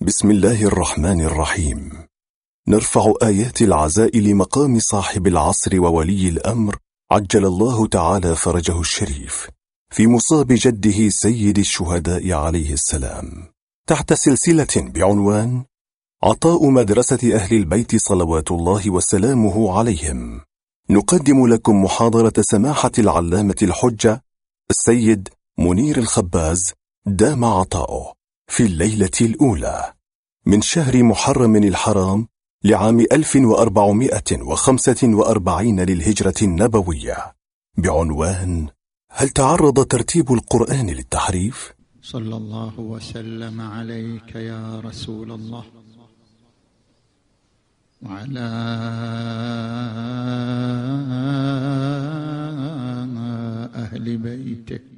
بسم الله الرحمن الرحيم. نرفع آيات العزاء لمقام صاحب العصر وولي الأمر عجل الله تعالى فرجه الشريف في مصاب جده سيد الشهداء عليه السلام. تحت سلسلة بعنوان عطاء مدرسة أهل البيت صلوات الله وسلامه عليهم. نقدم لكم محاضرة سماحة العلامة الحجة السيد منير الخباز دام عطاؤه. في الليلة الأولى من شهر محرم الحرام لعام 1445 للهجرة النبوية. بعنوان هل تعرض ترتيب القرآن للتحريف؟ صلى الله وسلم عليك يا رسول الله. وعلى أهل بيتك.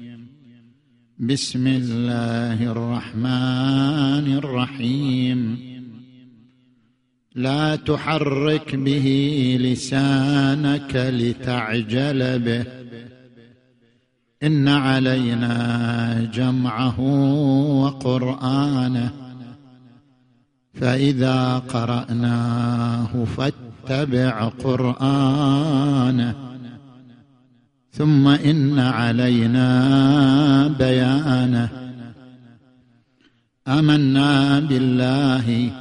بسم الله الرحمن الرحيم. لا تحرك به لسانك لتعجل به. إن علينا جمعه وقرآنه. فإذا قرأناه فاتبع قرآنه. ثم إن علينا بيانه. آمنا بالله.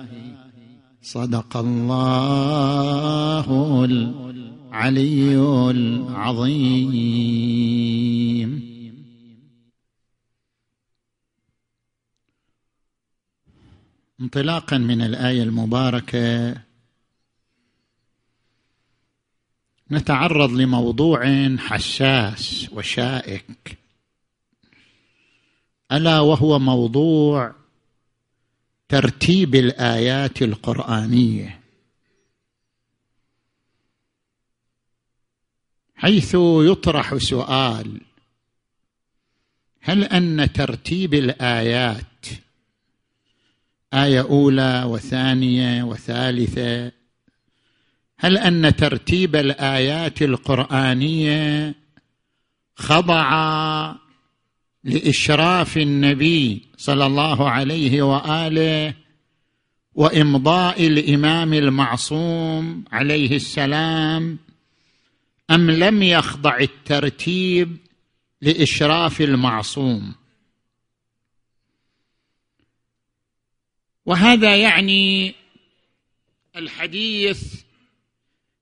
صدق الله العلي العظيم. انطلاقا من الآية المباركة. نتعرض لموضوع حساس وشائك. ألا وهو موضوع ترتيب الآيات القرآنية. حيث يطرح سؤال هل أن ترتيب الآيات آية أولى وثانية وثالثة هل أن ترتيب الآيات القرآنية خضع لإشراف النبي صلى الله عليه وآله وإمضاء الإمام المعصوم عليه السلام أم لم يخضع الترتيب لإشراف المعصوم؟ وهذا يعني الحديث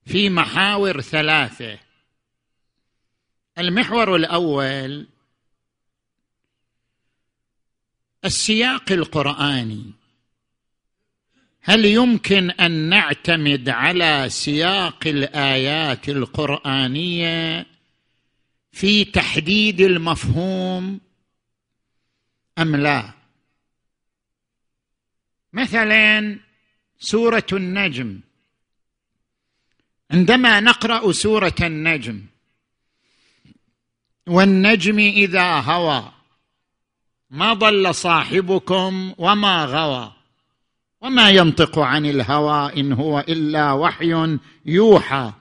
في محاور ثلاثة. المحور الأول السياق القرآني. هل يمكن أن نعتمد على سياق الآيات القرآنية في تحديد المفهوم أم لا؟ مثلا سورة النجم. عندما نقرأ سورة النجم والنجم إذا هوى ما ضل صاحبكم وما غوى وما ينطق عن الهوى إن هو إلا وحي يوحى.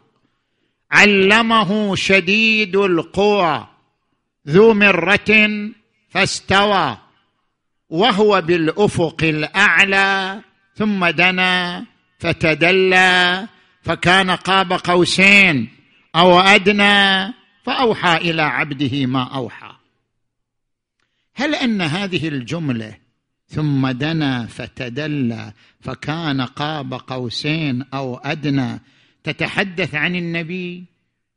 علمه شديد القوى ذو مرة فاستوى وهو بالأفق الأعلى ثم دنا فتدلى فكان قاب قوسين أو أدنى فأوحى إلى عبده ما أوحى. هل أن هذه الجملة ثم دنا فتدلى فكان قاب قوسين أو أدنى تتحدث عن النبي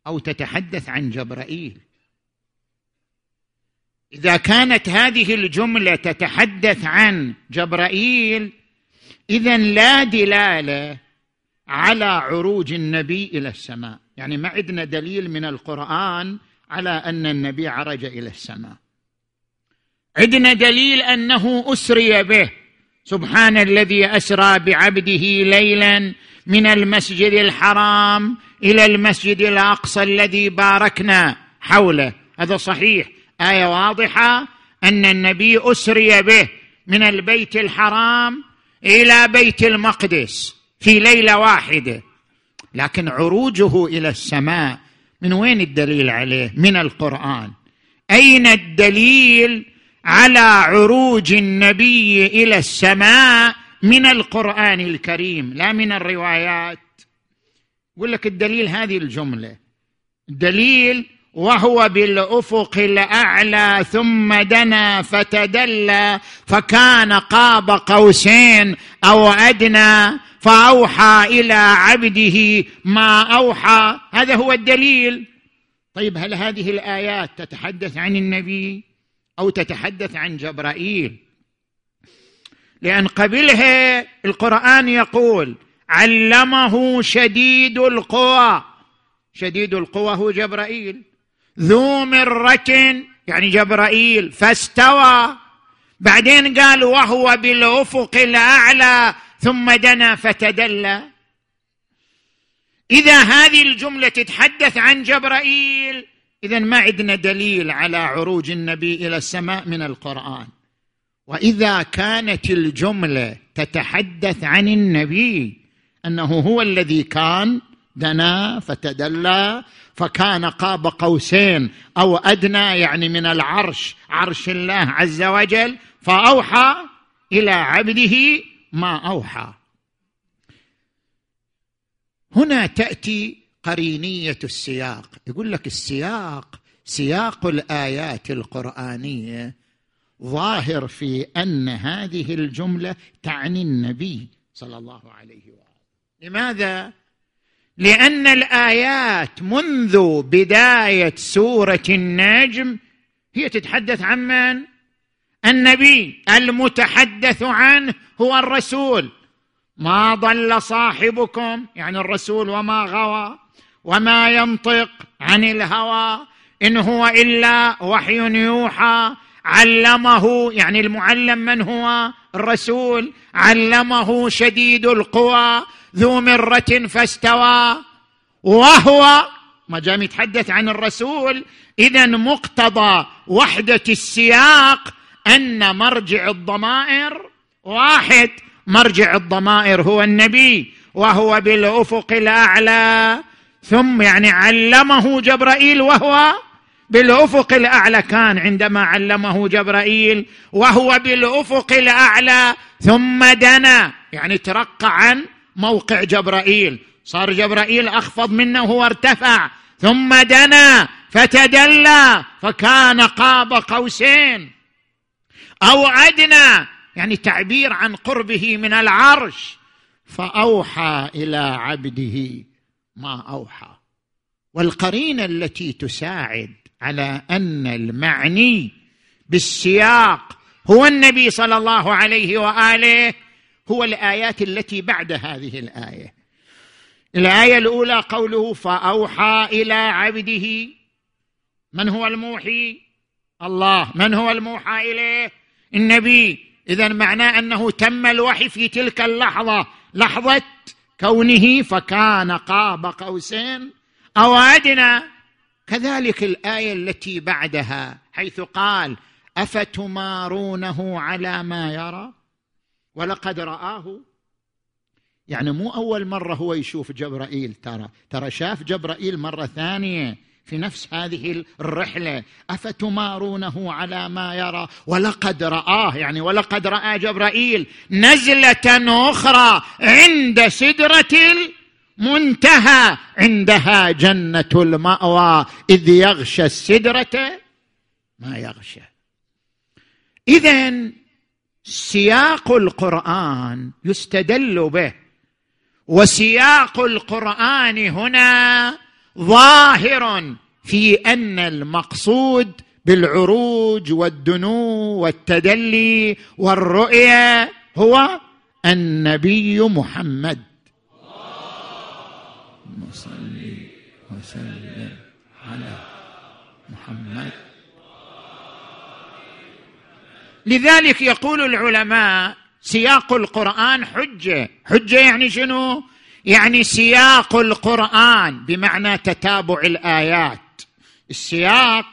أو تتحدث عن جبرائيل؟ إذا كانت هذه الجملة تتحدث عن جبرائيل اذا لا دلالة على عروج النبي إلى السماء. يعني ما عندنا دليل من القرآن على أن النبي عرج إلى السماء. عندنا دليل أنه أسري به. سبحان الذي أسرى بعبده ليلا من المسجد الحرام إلى المسجد الأقصى الذي باركنا حوله. هذا صحيح. آية واضحة أن النبي أسري به من البيت الحرام إلى بيت المقدس. في ليلة واحدة. لكن عروجه إلى السماء من وين الدليل عليه؟ من القرآن. أين الدليل على عروج النبي إلى السماء من القرآن الكريم لا من الروايات؟ يقول لك الدليل هذه الجملة. الدليل وهو بالأفق الأعلى ثم دنا فتدلى فكان قاب قوسين أو أدنى فأوحى إلى عبده ما أوحى. هذا هو الدليل. طيب هل هذه الآيات تتحدث عن النبي أو تتحدث عن جبرائيل؟ لأن قبلها القرآن يقول علمه شديد القوى. شديد القوى هو جبرائيل. ذو مرة يعني جبرائيل فاستوى. بعدين قال وهو بالأفق الأعلى ثم دنا فتدلى. إذا هذه الجملة تتحدث عن جبرائيل اذا ما عندنا دليل على عروج النبي إلى السماء من القرآن. وإذا كانت الجملة تتحدث عن النبي أنه هو الذي كان دنا فتدلى فكان قاب قوسين أو أدنى يعني من العرش عرش الله عز وجل فأوحى إلى عبده ما أوحى. هنا تأتي قرينية السياق. يقول لك السياق سياق الآيات القرآنية ظاهر في أن هذه الجملة تعني النبي صلى الله عليه وآله. لماذا؟ لأن الآيات منذ بداية سورة النجم هي تتحدث عن من؟ النبي المتحدث عنه هو الرسول. ما ضل صاحبكم يعني الرسول وما غوى وما ينطق عن الهوى إن هو إلا وحي يوحى علمه يعني المعلم من هو؟ الرسول علمه شديد القوى ذو مرة فاستوى وهو ما دام يتحدث عن الرسول اذا مقتضى وحدة السياق أن مرجع الضمائر واحد مرجع الضمائر هو النبي وهو بالأفق الأعلى ثم يعني علمه جبرائيل وهو بالأفق الأعلى كان عندما علمه جبرائيل وهو بالأفق الأعلى ثم دنا. يعني ترقى عن موقع جبرائيل. صار جبرائيل أخفض منه وهو ارتفع ثم دنا فتدلى فكان قاب قوسين. أو ادنى يعني تعبير عن قربه من العرش. فأوحى إلى عبده ما أوحى. والقرينة التي تساعد على أن المعني بالسياق هو النبي صلى الله عليه وآله هو الآيات التي بعد هذه الآية. الآية الأولى قوله فأوحى إلى عبده من هو الموحي؟ الله. من هو الموحى إليه؟ النبي. إذا معناه أنه تم الوحي في تلك اللحظة. لحظة كونه فكان قاب قوسين أو أدنى. كذلك الآية التي بعدها حيث قال أفتمارونه على ما يرى؟ ولقد رآه. يعني مو أول مرة هو يشوف جبرائيل ترى ترى شاف جبرائيل مرة ثانية في نفس هذه الرحلة. أفتمارونه على ما يرى؟ ولقد رآه يعني ولقد رأى جبرائيل نزلة أخرى عند سدرة المنتهى عندها جنة المأوى إذ يغشى السدرة. ما يغشى. اذا سياق القرآن يستدل به. وسياق القرآن هنا ظاهر في أن المقصود بالعروج والدنو والتدلي والرؤيه هو النبي محمد صل وسلم على محمد لذلك يقول العلماء سياق القرآن حجة. حجة يعني شنو؟ يعني سياق القرآن بمعنى تتابع الآيات. السياق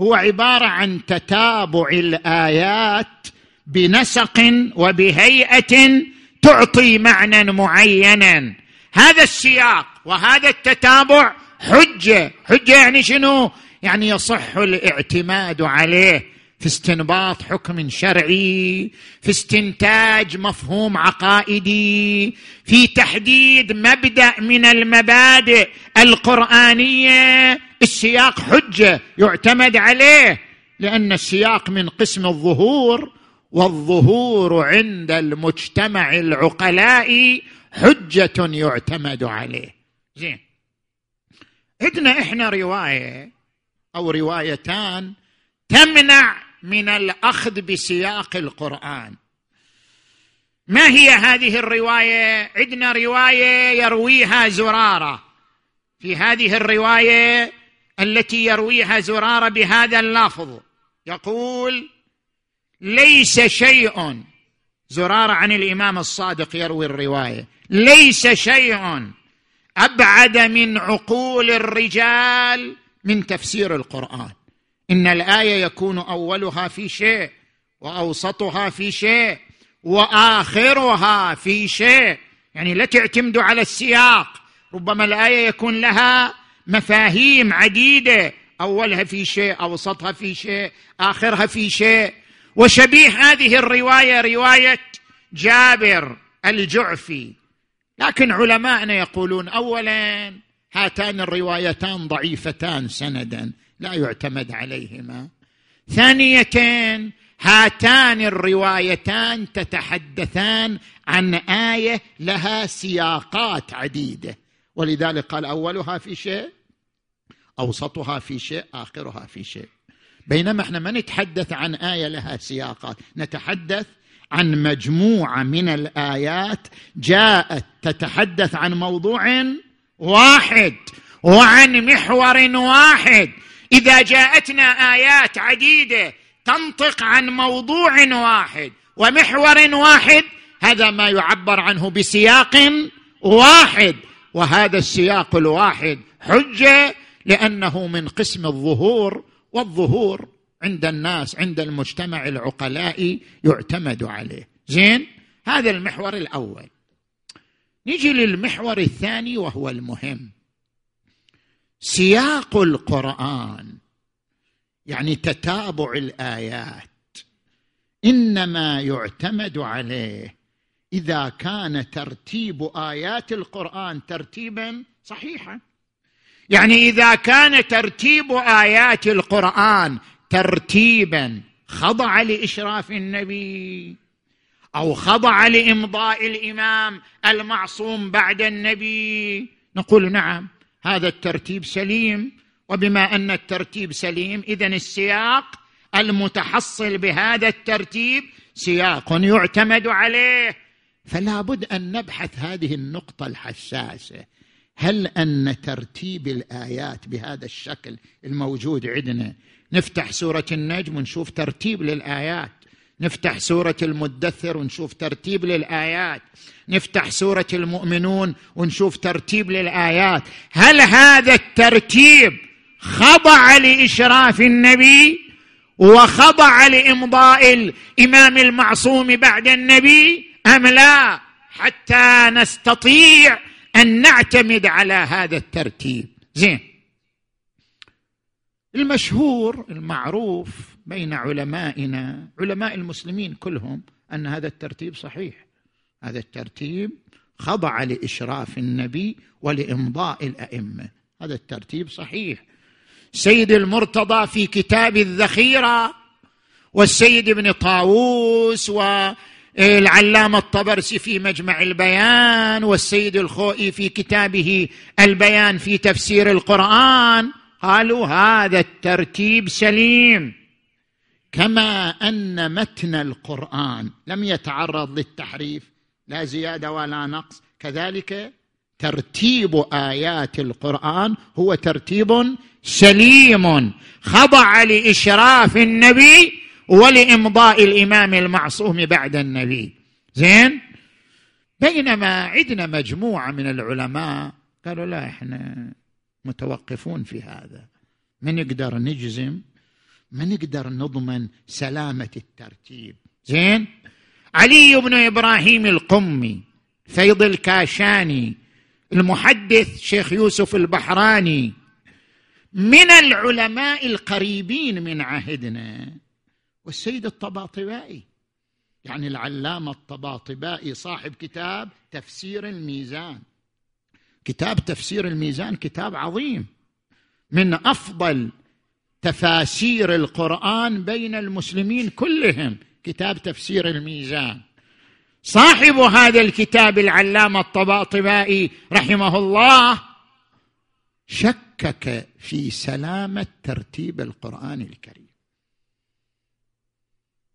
هو عبارة عن تتابع الآيات بنسق وبهيئة تعطي معنى معينا. هذا السياق وهذا التتابع حجة. حجة يعني شنو؟ يعني يصح الاعتماد عليه. في استنباط حكم شرعي في استنتاج مفهوم عقائدي في تحديد مبدأ من المبادئ القرآنية. السياق حجة يعتمد عليه لأن السياق من قسم الظهور والظهور عند المجتمع العقلاء حجة يعتمد عليه. زين. عندنا إحنا رواية أو روايتان تمنع من الأخذ بسياق القرآن. ما هي هذه الرواية؟ عندنا رواية يرويها زرارة. في هذه الرواية التي يرويها زرارة بهذا اللفظ. يقول ليس شيء زرارة عن الإمام الصادق يروي الرواية. ليس شيء أبعد من عقول الرجال من تفسير القرآن. إن الآية يكون أولها في شيء وأوسطها في شيء وآخرها في شيء. يعني لا تعتمدوا على السياق. ربما الآية يكون لها مفاهيم عديدة. أولها في شيء أوسطها في شيء آخرها في شيء. وشبيه هذه الرواية رواية جابر الجعفي. لكن علماءنا يقولون اولا هاتان الروايتان ضعيفتان سندا. لا يعتمد عليهما. ثانية هاتان الروايتان تتحدثان عن آية لها سياقات عديدة. ولذلك قال أولها في شيء أوسطها في شيء آخرها في شيء. بينما إحنا ما نتحدث عن آية لها سياقات نتحدث عن مجموعة من الآيات جاءت تتحدث عن موضوع واحد وعن محور واحد. إذا جاءتنا آيات عديدة تنطق عن موضوع واحد ومحور واحد هذا ما يعبر عنه بسياق واحد وهذا السياق الواحد حجة لأنه من قسم الظهور والظهور عند الناس عند المجتمع العقلاء يعتمد عليه. زين؟ هذا المحور الأول. نجي للمحور الثاني وهو المهم. سياق القرآن يعني تتابع الآيات إنما يعتمد عليه. إذا كان ترتيب آيات القرآن ترتيبا صحيحا. يعني إذا كان ترتيب آيات القرآن ترتيبا خضع لإشراف النبي أو خضع لإمضاء الإمام المعصوم بعد النبي نقول نعم. هذا الترتيب سليم. وبما أن الترتيب سليم اذا السياق المتحصل بهذا الترتيب سياق يعتمد عليه. فلا بد أن نبحث هذه النقطة الحساسة. هل أن ترتيب الآيات بهذا الشكل الموجود عندنا؟ نفتح سورة النجم ونشوف ترتيب للآيات. نفتح سورة المدثر ونشوف ترتيب للآيات. نفتح سورة المؤمنون ونشوف ترتيب للآيات. هل هذا الترتيب خضع لإشراف النبي وخضع لإمضاء الإمام المعصوم بعد النبي أم لا؟ حتى نستطيع أن نعتمد على هذا الترتيب. زين. المشهور المعروف بين علمائنا علماء المسلمين كلهم أن هذا الترتيب صحيح. هذا الترتيب خضع لإشراف النبي ولإمضاء الأئمة. هذا الترتيب صحيح. سيد المرتضى في كتاب الذخيرة والسيد ابن طاووس والعلامه الطبرسي في مجمع البيان والسيد الخوئي في كتابه البيان في تفسير القرآن. قالوا هذا الترتيب سليم. كما أن متن القرآن لم يتعرض للتحريف لا زيادة ولا نقص. كذلك ترتيب آيات القرآن هو ترتيب سليم. خضع لإشراف النبي ولإمضاء الإمام المعصوم بعد النبي. زين؟ بينما عندنا مجموعة من العلماء قالوا لا إحنا متوقفون في هذا. ما نقدر نجزم؟ ما نقدر نضمن سلامة الترتيب؟ زين؟ علي بن إبراهيم القمي فيض الكاشاني المحدث شيخ يوسف البحراني من العلماء القريبين من عهدنا والسيد الطباطبائي. يعني العلامة الطباطبائي صاحب كتاب تفسير الميزان. كتاب تفسير الميزان كتاب عظيم. من أفضل تفاسير القرآن بين المسلمين كلهم. كتاب تفسير الميزان. صاحب هذا الكتاب العلامة الطباطبائي رحمه الله شكك في سلامة ترتيب القرآن الكريم.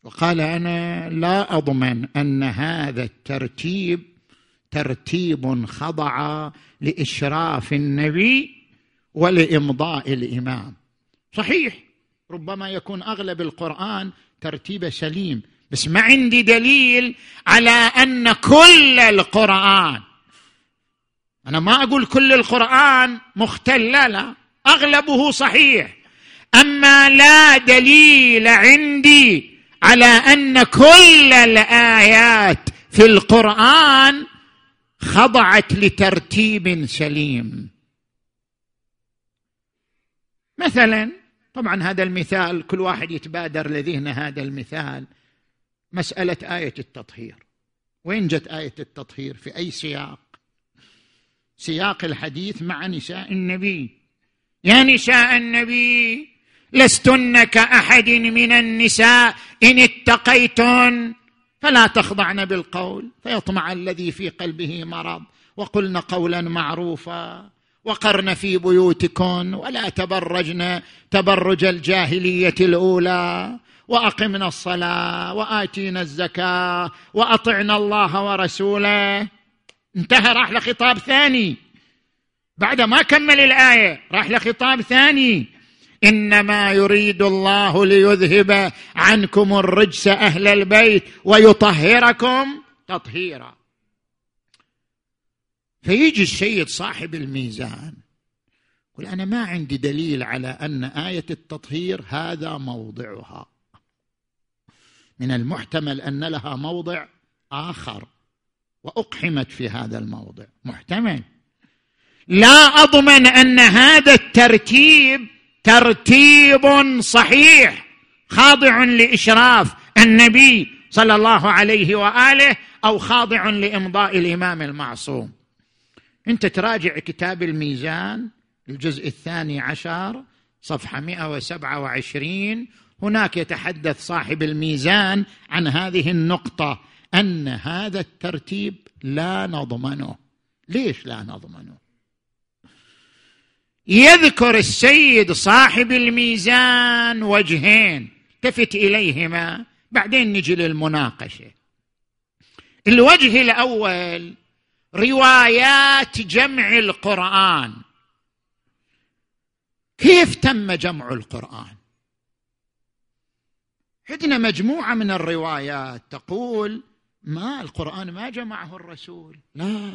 وقال أنا لا أضمن أن هذا الترتيب ترتيب خضع لإشراف النبي ولإمضاء الإمام. صحيح. ربما يكون أغلب القرآن ترتيب سليم. بس ما عندي دليل على أن كل القرآن أنا ما أقول كل القرآن مختل لا لا أغلبه صحيح. أما لا دليل عندي على أن كل الآيات في القرآن خضعت لترتيب سليم. مثلا طبعا هذا المثال كل واحد يتبادر لذهنه هذا المثال مسألة آية التطهير. وين جت آية التطهير؟ في أي سياق؟ سياق الحديث مع نساء النبي. يا نساء النبي لستن كأحد من النساء إن اتقيتن فلا تخضعن بالقول فيطمع الذي في قلبه مرض وقلن قولا معروفا. وقرن في بيوتكن ولا تبرجن تبرج الجاهلية الأولى وأقمنا الصلاة وآتينا الزكاة وأطعنا الله ورسوله. انتهى راح لخطاب ثاني. بعد ما كمل الآية راح لخطاب ثاني. إنما يريد الله ليذهب عنكم الرجس أهل البيت ويطهركم تطهيرا. فيجي السيد صاحب الميزان يقول أنا ما عندي دليل على أن آية التطهير هذا موضعها. من المحتمل أن لها موضع آخر وأقحمت في هذا الموضع. محتمل. لا أضمن أن هذا الترتيب ترتيب صحيح. خاضع لإشراف النبي صلى الله عليه وآله أو خاضع لإمضاء الإمام المعصوم. انت تراجع كتاب الميزان الجزء الثاني عشر صفحة 127 هناك يتحدث صاحب الميزان عن هذه النقطة أن هذا الترتيب لا نضمنه. ليش لا نضمنه؟ يذكر السيد صاحب الميزان وجهين التفت إليهما بعدين نجي للمناقشة. الوجه الأول روايات جمع القرآن. كيف تم جمع القرآن؟ عندنا مجموعة من الروايات تقول ما القرآن ما جمعه الرسول. لا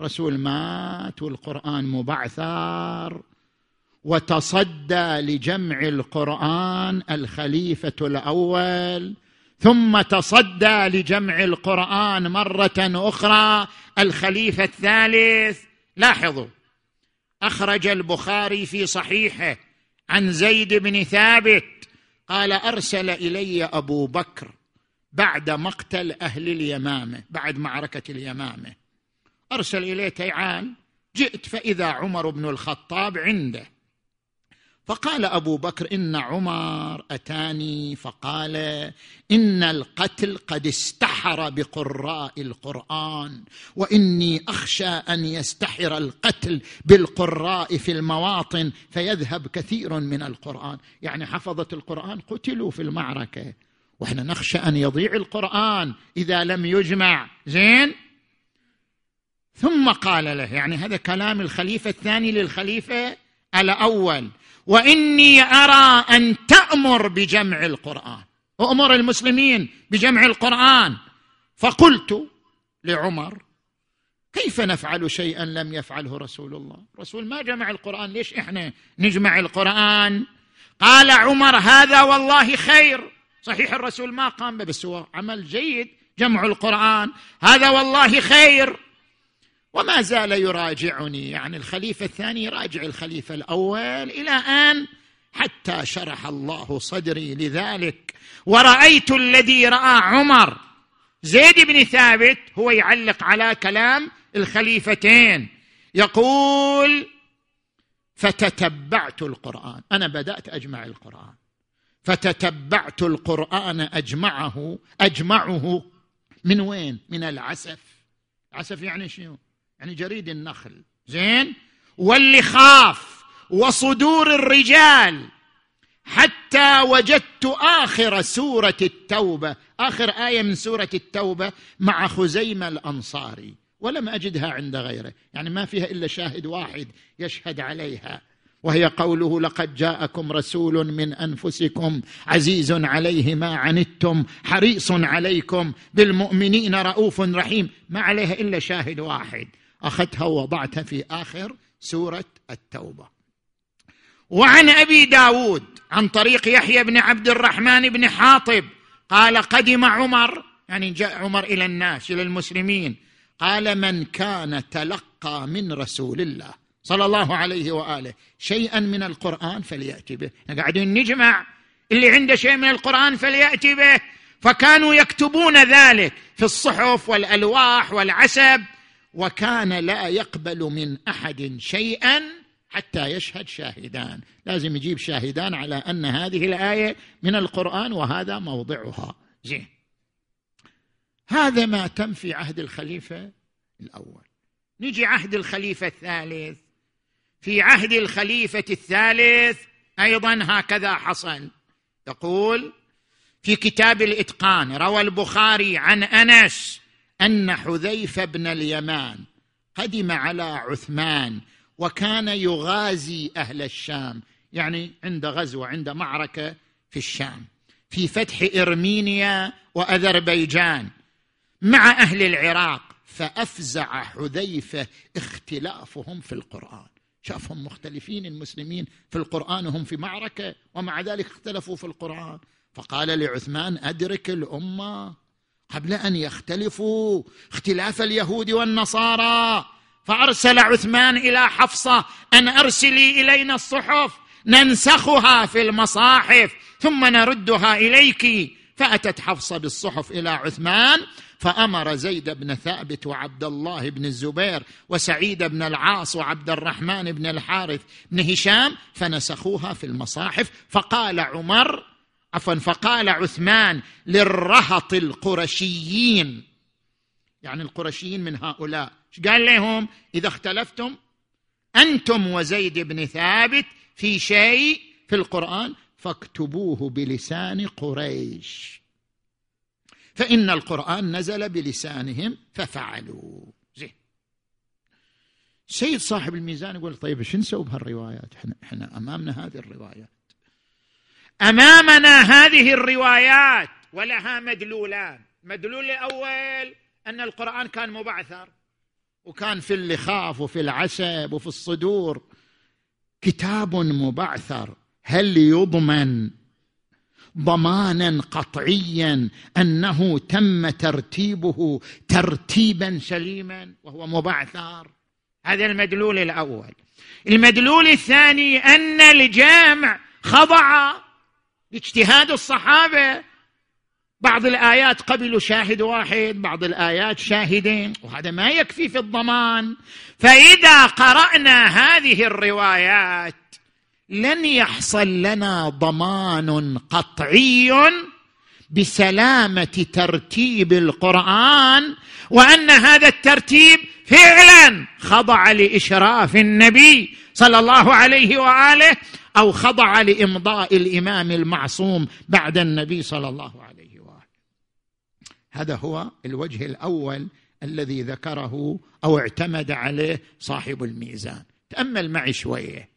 رسول مات والقرآن مبعثر. وتصدى لجمع القرآن الخليفة الأول ثم تصدى لجمع القرآن مرة أخرى الخليفة الثالث. لاحظوا أخرج البخاري في صحيحه عن زيد بن ثابت قال أرسل إلي أبو بكر بعد مقتل أهل اليمامة بعد معركة اليمامة. أرسل إليه تعال جئت فإذا عمر بن الخطاب عنده. فقال أبو بكر إن عمر أتاني فقال إن القتل قد استحر بقراء القرآن وإني أخشى أن يستحر القتل بالقراء في المواطن فيذهب كثير من القرآن. يعني حفظه القرآن قتلوا في المعركة. وإحنا نخشى أن يضيع القرآن إذا لم يجمع. زين؟ ثم قال له يعني هذا كلام الخليفة الثاني للخليفة الأول. وإني أرى أن تأمر بجمع القرآن. وامر المسلمين بجمع القرآن. فقلت لعمر كيف نفعل شيئا لم يفعله رسول الله؟ رسول ما جمع القرآن ليش إحنا نجمع القرآن؟ قال عمر هذا والله خير. صحيح الرسول ما قام به بس هو عمل جيد جمع القرآن. هذا والله خير. وما زال يراجعني. يعني الخليفة الثاني يراجع الخليفة الأول إلى آن حتى شرح الله صدري لذلك. ورأيت الذي رأى عمر. زيد بن ثابت هو يعلق على كلام الخليفتين. يقول فتتبعت القرآن. أنا بدأت أجمع القرآن. فتتبعت القرآن أجمعه. أجمعه من وين؟ من العسف. عسف يعني شنو؟ يعني جريد النخل. زين؟ واللخاف وصدور الرجال. حتى وجدت آخر سورة التوبة. آخر آية من سورة التوبة مع خزيمة الأنصاري. ولم أجدها عند غيره. يعني ما فيها إلا شاهد واحد يشهد عليها. وهي قوله لقد جاءكم رسول من أنفسكم عزيز عليه ما عنتم حريص عليكم بالمؤمنين رؤوف رحيم. ما عليها إلا شاهد واحد. أخذتها ووضعتها في آخر سورة التوبة. وعن أبي داود عن طريق يحيى بن عبد الرحمن بن حاطب قال قدم عمر يعني جاء عمر إلى الناس إلى المسلمين قال من كان تلقى من رسول الله صلى الله عليه وآله شيئا من القرآن فليأتي به. قاعدين نجمع اللي عنده شيء من القرآن فليأتي به. فكانوا يكتبون ذلك في الصحف والألواح والعسب. وكان لا يقبل من أحد شيئا حتى يشهد شاهدان. لازم يجيب شاهدان على أن هذه الآية من القرآن وهذا موضعها. زين. هذا ما تم في عهد الخليفة الأول. نجي عهد الخليفة الثالث. في عهد الخليفة الثالث أيضا هكذا حصل. يقول في كتاب الإتقان روى البخاري عن أنس أن حذيفة بن اليمان قدم على عثمان وكان يغازي أهل الشام يعني عند غزوه عند معركة في الشام في فتح إرمينيا وأذربيجان مع أهل العراق فأفزع حذيفة اختلافهم في القرآن. شافهم مختلفين المسلمين في القرآن وهم في معركة ومع ذلك اختلفوا في القرآن. فقال لعثمان أدرك الأمة قبل أن يختلفوا اختلاف اليهود والنصارى فأرسل عثمان إلى حفصة أن أرسلي إلينا الصحف ننسخها في المصاحف ثم نردها إليك. فأتت حفصة بالصحف إلى عثمان فأمر زيد بن ثابت وعبد الله بن الزبير وسعيد بن العاص وعبد الرحمن بن الحارث بن هشام فنسخوها في المصاحف. فقال عمر عفوا فقال عثمان للرهط القرشيين. يعني القرشيين من هؤلاء. قال لهم؟ إذا اختلفتم أنتم وزيد بن ثابت في شيء في القرآن فاكتبوه بلسان قريش. فإن القرآن نزل بلسانهم ففعلوا. زين. سيد صاحب الميزان يقول طيب إيش نسوي بهالروايات؟ إحنا إحنا أمامنا هذه الروايات. أمامنا هذه الروايات ولها مدلولان. مدلول الأول أن القرآن كان مبعثر وكان في اللخاف وفي العسب وفي الصدور. كتاب مبعثر. هل يضمن ضمانا قطعيا أنه تم ترتيبه ترتيبا سليما وهو مبعثر؟ هذا المدلول الأول. المدلول الثاني أن الجامع خضع لاجتهاد الصحابة. بعض الآيات قبلوا شاهد واحد بعض الآيات شاهدين وهذا ما يكفي في الضمان. فإذا قرأنا هذه الروايات لن يحصل لنا ضمان قطعي بسلامة ترتيب القرآن وأن هذا الترتيب فعلا خضع لإشراف النبي صلى الله عليه وآله أو خضع لإمضاء الإمام المعصوم بعد النبي صلى الله عليه وآله. هذا هو الوجه الأول الذي ذكره أو اعتمد عليه صاحب الميزان. تأمل معي شوية.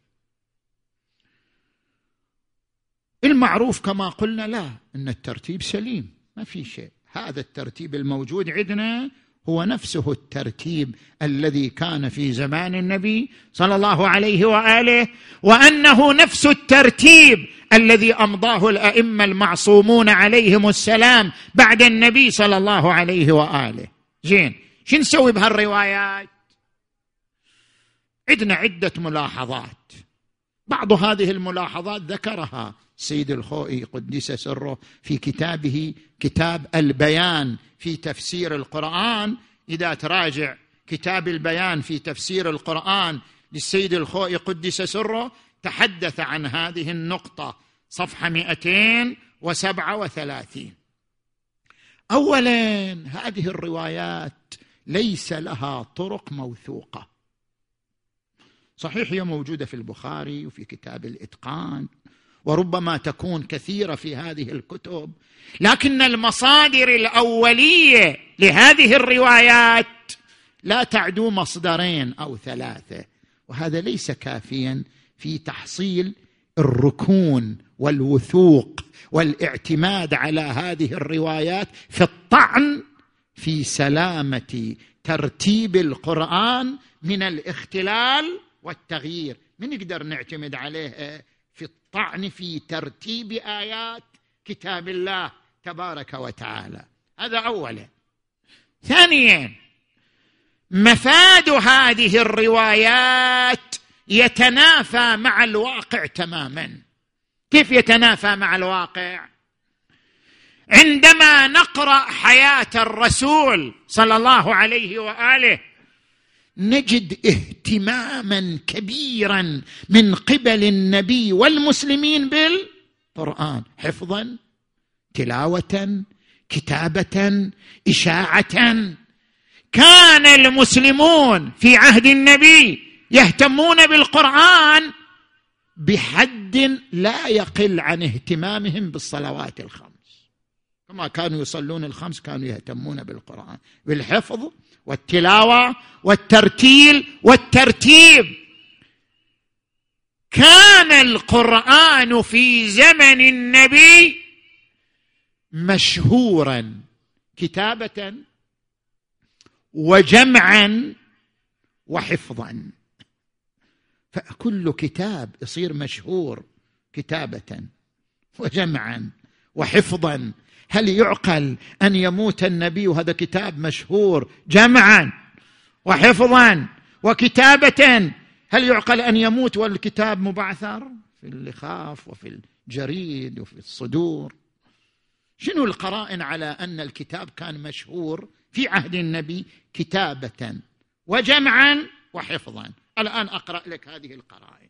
المعروف كما قلنا لا إن الترتيب سليم ما في شيء. هذا الترتيب الموجود عندنا هو نفسه الترتيب الذي كان في زمان النبي صلى الله عليه وآله وأنه نفس الترتيب الذي أمضاه الأئمة المعصومون عليهم السلام بعد النبي صلى الله عليه وآله. زين شو نسوي بهالروايات؟ عندنا عدة ملاحظات. بعض هذه الملاحظات ذكرها. سيد الخوئي قدس سره في كتابه كتاب البيان في تفسير القرآن. إذا تراجع كتاب البيان في تفسير القرآن للسيد الخوئي قدس سره تحدث عن هذه النقطة صفحة 237 اولا هذه الروايات ليس لها طرق موثوقة. صحيح هي موجودة في البخاري وفي كتاب الإتقان. وربما تكون كثيرة في هذه الكتب. لكن المصادر الأولية لهذه الروايات لا تعدو مصدرين أو ثلاثة. وهذا ليس كافيا في تحصيل الركون والوثوق والاعتماد على هذه الروايات في الطعن في سلامة ترتيب القرآن من الاختلال والتغيير. من نقدر نعتمد عليه؟ في الطعن في ترتيب آيات كتاب الله تبارك وتعالى. هذا اولا. ثانيا مفاد هذه الروايات يتنافى مع الواقع تماما. كيف يتنافى مع الواقع؟ عندما نقرأ حياة الرسول صلى الله عليه وآله نجد اهتماما كبيرا من قبل النبي والمسلمين بالقرآن. حفظا تلاوه كتابه اشاعه. كان المسلمون في عهد النبي يهتمون بالقرآن بحد لا يقل عن اهتمامهم بالصلوات الخمس. كما كانوا يصلون الخمس كانوا يهتمون بالقرآن. بالحفظ والتلاوة والترتيل والترتيب. كان القرآن في زمن النبي مشهورا كتابة وجمعا وحفظا. فكل كتاب يصير مشهور كتابة وجمعا وحفظا. هل يعقل أن يموت النبي وهذا كتاب مشهور جمعا وحفظا وكتابة؟ هل يعقل أن يموت والكتاب مبعثر في اللخاف وفي الجريد وفي الصدور؟ شنو القرائن على أن الكتاب كان مشهور في عهد النبي كتابة وجمعا وحفظا؟ الآن أقرأ لك هذه القرائن.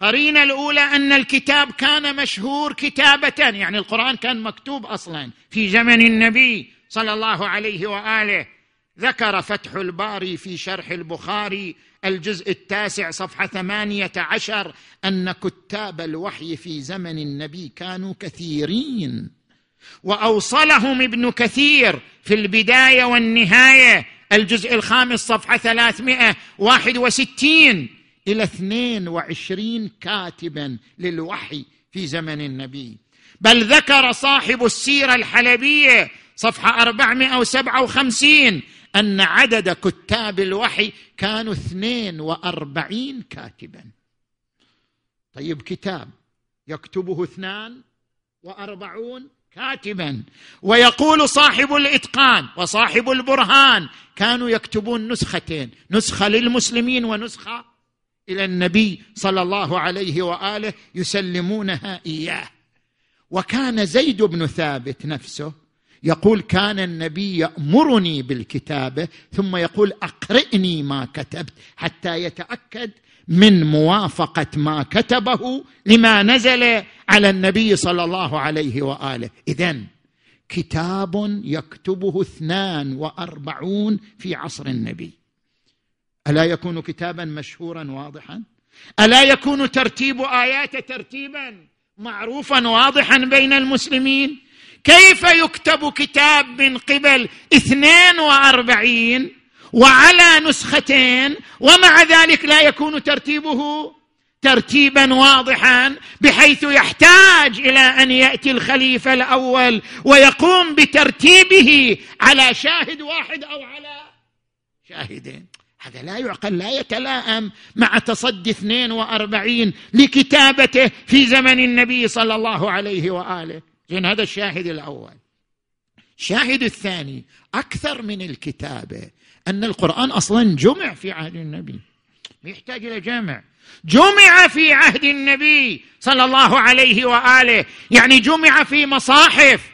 قرينة الأولى أن الكتاب كان مشهور كتابة يعني القرآن كان مكتوب أصلا في زمن النبي صلى الله عليه وآله. ذكر فتح الباري في شرح البخاري الجزء التاسع صفحة ثمانية عشر أن كتاب الوحي في زمن النبي كانوا كثيرين. وأوصلهم ابن كثير في البداية والنهاية الجزء الخامس صفحة ثلاثمائة واحد وستين. إلى اثنين وعشرين كاتبا للوحي في زمن النبي. بل ذكر صاحب السيرة الحلبية صفحة أربعمائة وسبعة وخمسين أن عدد كتاب الوحي كانوا اثنين وأربعين كاتبا. طيب كتاب يكتبه اثنان وأربعون كاتبا. ويقول صاحب الإتقان وصاحب البرهان كانوا يكتبون نسختين نسخة للمسلمين ونسخة إلى النبي صلى الله عليه وآله يسلمونها إياه. وكان زيد بن ثابت نفسه يقول كان النبي يأمرني بالكتابة ثم يقول أقرئني ما كتبت حتى يتأكد من موافقة ما كتبه لما نزل على النبي صلى الله عليه وآله. اذا كتاب يكتبه اثنان وأربعون في عصر النبي. ألا يكون كتابا مشهورا واضحا؟ ألا يكون ترتيب اياته ترتيبا معروفا واضحا بين المسلمين؟ كيف يكتب كتاب من قبل اثنين وأربعين وعلى نسختين ومع ذلك لا يكون ترتيبه ترتيبا واضحا بحيث يحتاج إلى أن يأتي الخليفة الأول ويقوم بترتيبه على شاهد واحد أو على شاهدين؟ هذا لا يعقل لا يتلائم مع تصدي 42 لكتابته في زمن النبي صلى الله عليه وآله. زين هذا الشاهد الأول. الشاهد الثاني أكثر من الكتابة أن القرآن أصلا جمع في عهد النبي. يحتاج إلى جمع. جمع في عهد النبي صلى الله عليه وآله. يعني جمع في مصاحف.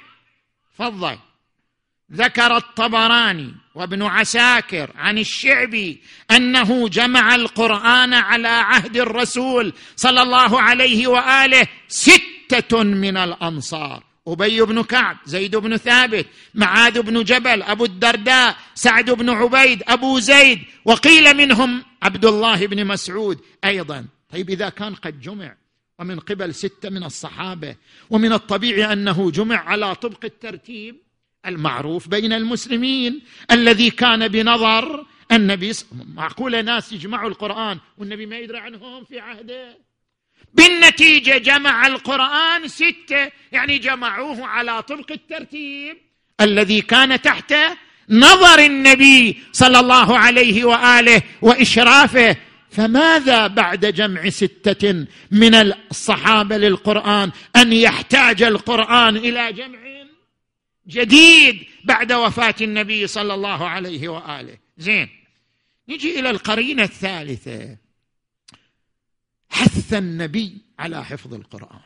فضل ذكر الطبراني وابن عساكر عن الشعبي أنه جمع القرآن على عهد الرسول صلى الله عليه وآله ستة من الأنصار. أبي بن كعب زيد بن ثابت معاذ بن جبل أبو الدرداء سعد بن عبيد أبو زيد وقيل منهم عبد الله بن مسعود أيضا. طيب إذا كان قد جمع ومن قبل ستة من الصحابة ومن الطبيعي أنه جمع على طبق الترتيب المعروف بين المسلمين الذي كان بنظر النبي معقولة ناس يجمعوا القرآن والنبي ما يدري عنهم في عهده. بالنتيجة جمع القرآن ستة يعني جمعوه على طبق الترتيب الذي كان تحت نظر النبي صلى الله عليه وآله وإشرافه. فماذا بعد جمع ستة من الصحابة للقرآن أن يحتاج القرآن إلى جمع؟ جديد بعد وفاة النبي صلى الله عليه وآله. زين. نجي إلى القرينة الثالثة. حث النبي على حفظ القرآن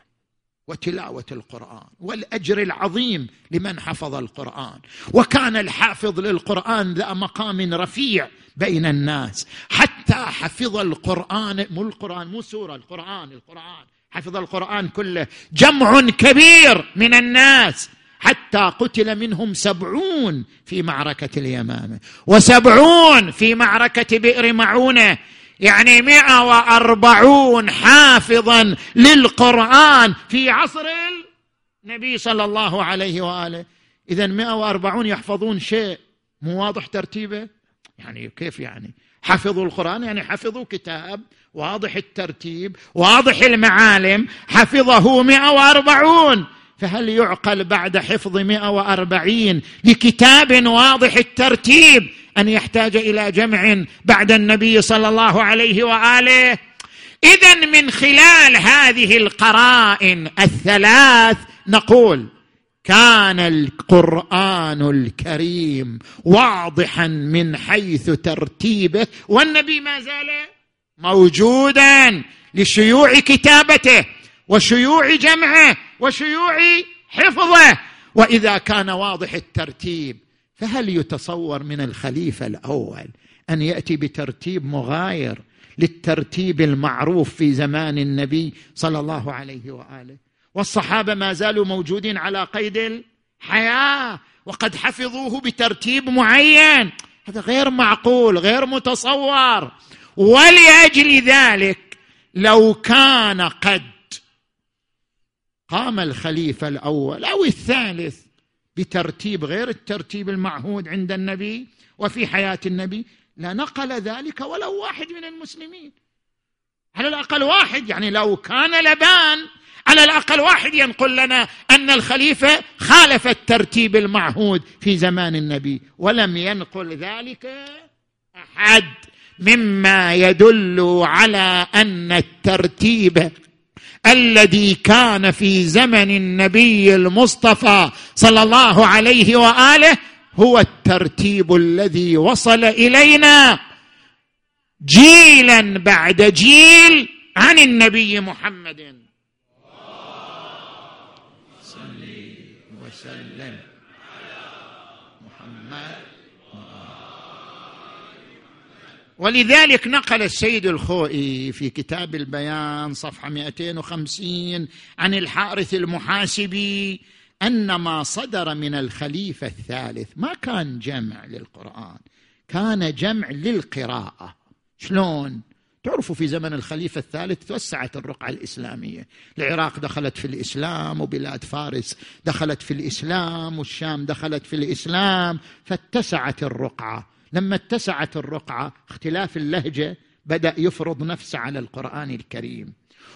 وتلاوة القرآن والأجر العظيم لمن حفظ القرآن. وكان الحافظ للقرآن ذا مقام رفيع بين الناس. حتى حفظ القرآن مو القرآن مو سورة القرآن القرآن. حفظ القرآن كله جمع كبير من الناس. حتى قتل منهم سبعون في معركة اليمامة وسبعون في معركة بئر معونة. يعني مئة وأربعون حافظا للقرآن في عصر النبي صلى الله عليه وآله. إذا مئة وأربعون يحفظون شيء مو واضح ترتيبه؟ يعني كيف يعني؟ حفظوا القرآن؟ يعني حفظوا كتاب. واضح الترتيب. واضح المعالم. حفظه مئة وأربعون. فهل يعقل بعد حفظ مئة وأربعين لكتاب واضح الترتيب أن يحتاج إلى جمع بعد النبي صلى الله عليه وآله؟ إذا من خلال هذه القرائن الثلاث نقول كان القرآن الكريم واضحا من حيث ترتيبه والنبي ما زال موجودا لشيوع كتابته. وشيوع جمعه وشيوع حفظه. وإذا كان واضح الترتيب فهل يتصور من الخليفة الأول أن يأتي بترتيب مغاير للترتيب المعروف في زمان النبي صلى الله عليه وآله؟ والصحابة ما زالوا موجودين على قيد الحياة وقد حفظوه بترتيب معين. هذا غير معقول غير متصور. ولأجل ذلك لو كان قد قام الخليفة الأول أو الثالث بترتيب غير الترتيب المعهود عند النبي وفي حياة النبي لنقل ذلك ولو واحد من المسلمين. على الأقل واحد يعني لو كان لبان على الأقل واحد ينقل لنا أن الخليفة خالف الترتيب المعهود في زمان النبي ولم ينقل ذلك أحد. مما يدل على أن الترتيب الذي كان في زمن النبي المصطفى صلى الله عليه وآله هو الترتيب الذي وصل إلينا. جيلا بعد جيل عن النبي محمد. ولذلك نقل السيد الخوئي في كتاب البيان صفحة 250 عن الحارث المحاسبي أن ما صدر من الخليفة الثالث ما كان جمع للقرآن كان جمع للقراءة. شلون؟ تعرفوا في زمن الخليفة الثالث توسعت الرقعة الإسلامية. العراق دخلت في الإسلام وبلاد فارس دخلت في الإسلام والشام دخلت في الإسلام فاتسعت الرقعة. لما اتسعت الرقعة اختلاف اللهجة بدأ يفرض نفسه على القرآن الكريم.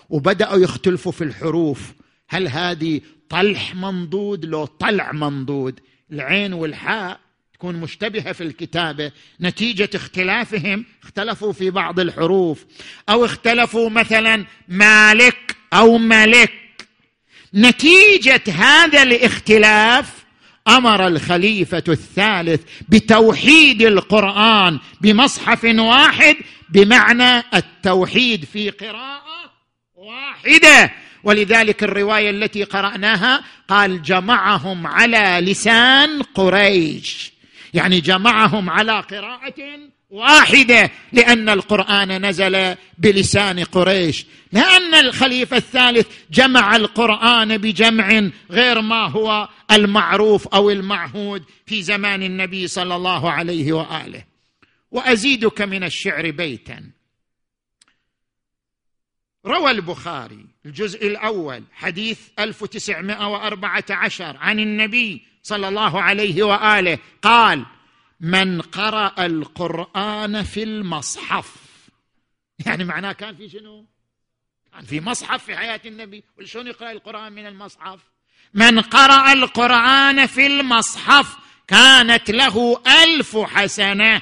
وبدأوا يختلفوا في الحروف. هل هذه طلح منضود لو طلع منضود؟ العين والحاء تكون مشتبهة في الكتابة. نتيجة اختلافهم اختلفوا في بعض الحروف. أو اختلفوا مثلا مالك أو ملك. نتيجة هذا الاختلاف أمر الخليفة الثالث بتوحيد القرآن بمصحف واحد بمعنى التوحيد في قراءة واحدة. ولذلك الرواية التي قرأناها قال جمعهم على لسان قريش. يعني جمعهم على قراءة واحدة لأن القرآن نزل بلسان قريش. لأن الخليفة الثالث جمع القرآن بجمع غير ما هو المعروف أو المعهود في زمان النبي صلى الله عليه وآله. وأزيدك من الشعر بيتا. روى البخاري الجزء الأول حديث 1914 عن النبي صلى الله عليه وآله قال من قرأ القرآن في المصحف يعني معناه كان في شنو؟ كان في مصحف في حياة النبي شلون يقرأ القرآن من المصحف؟ من قرأ القرآن في المصحف كانت له ألف حسنة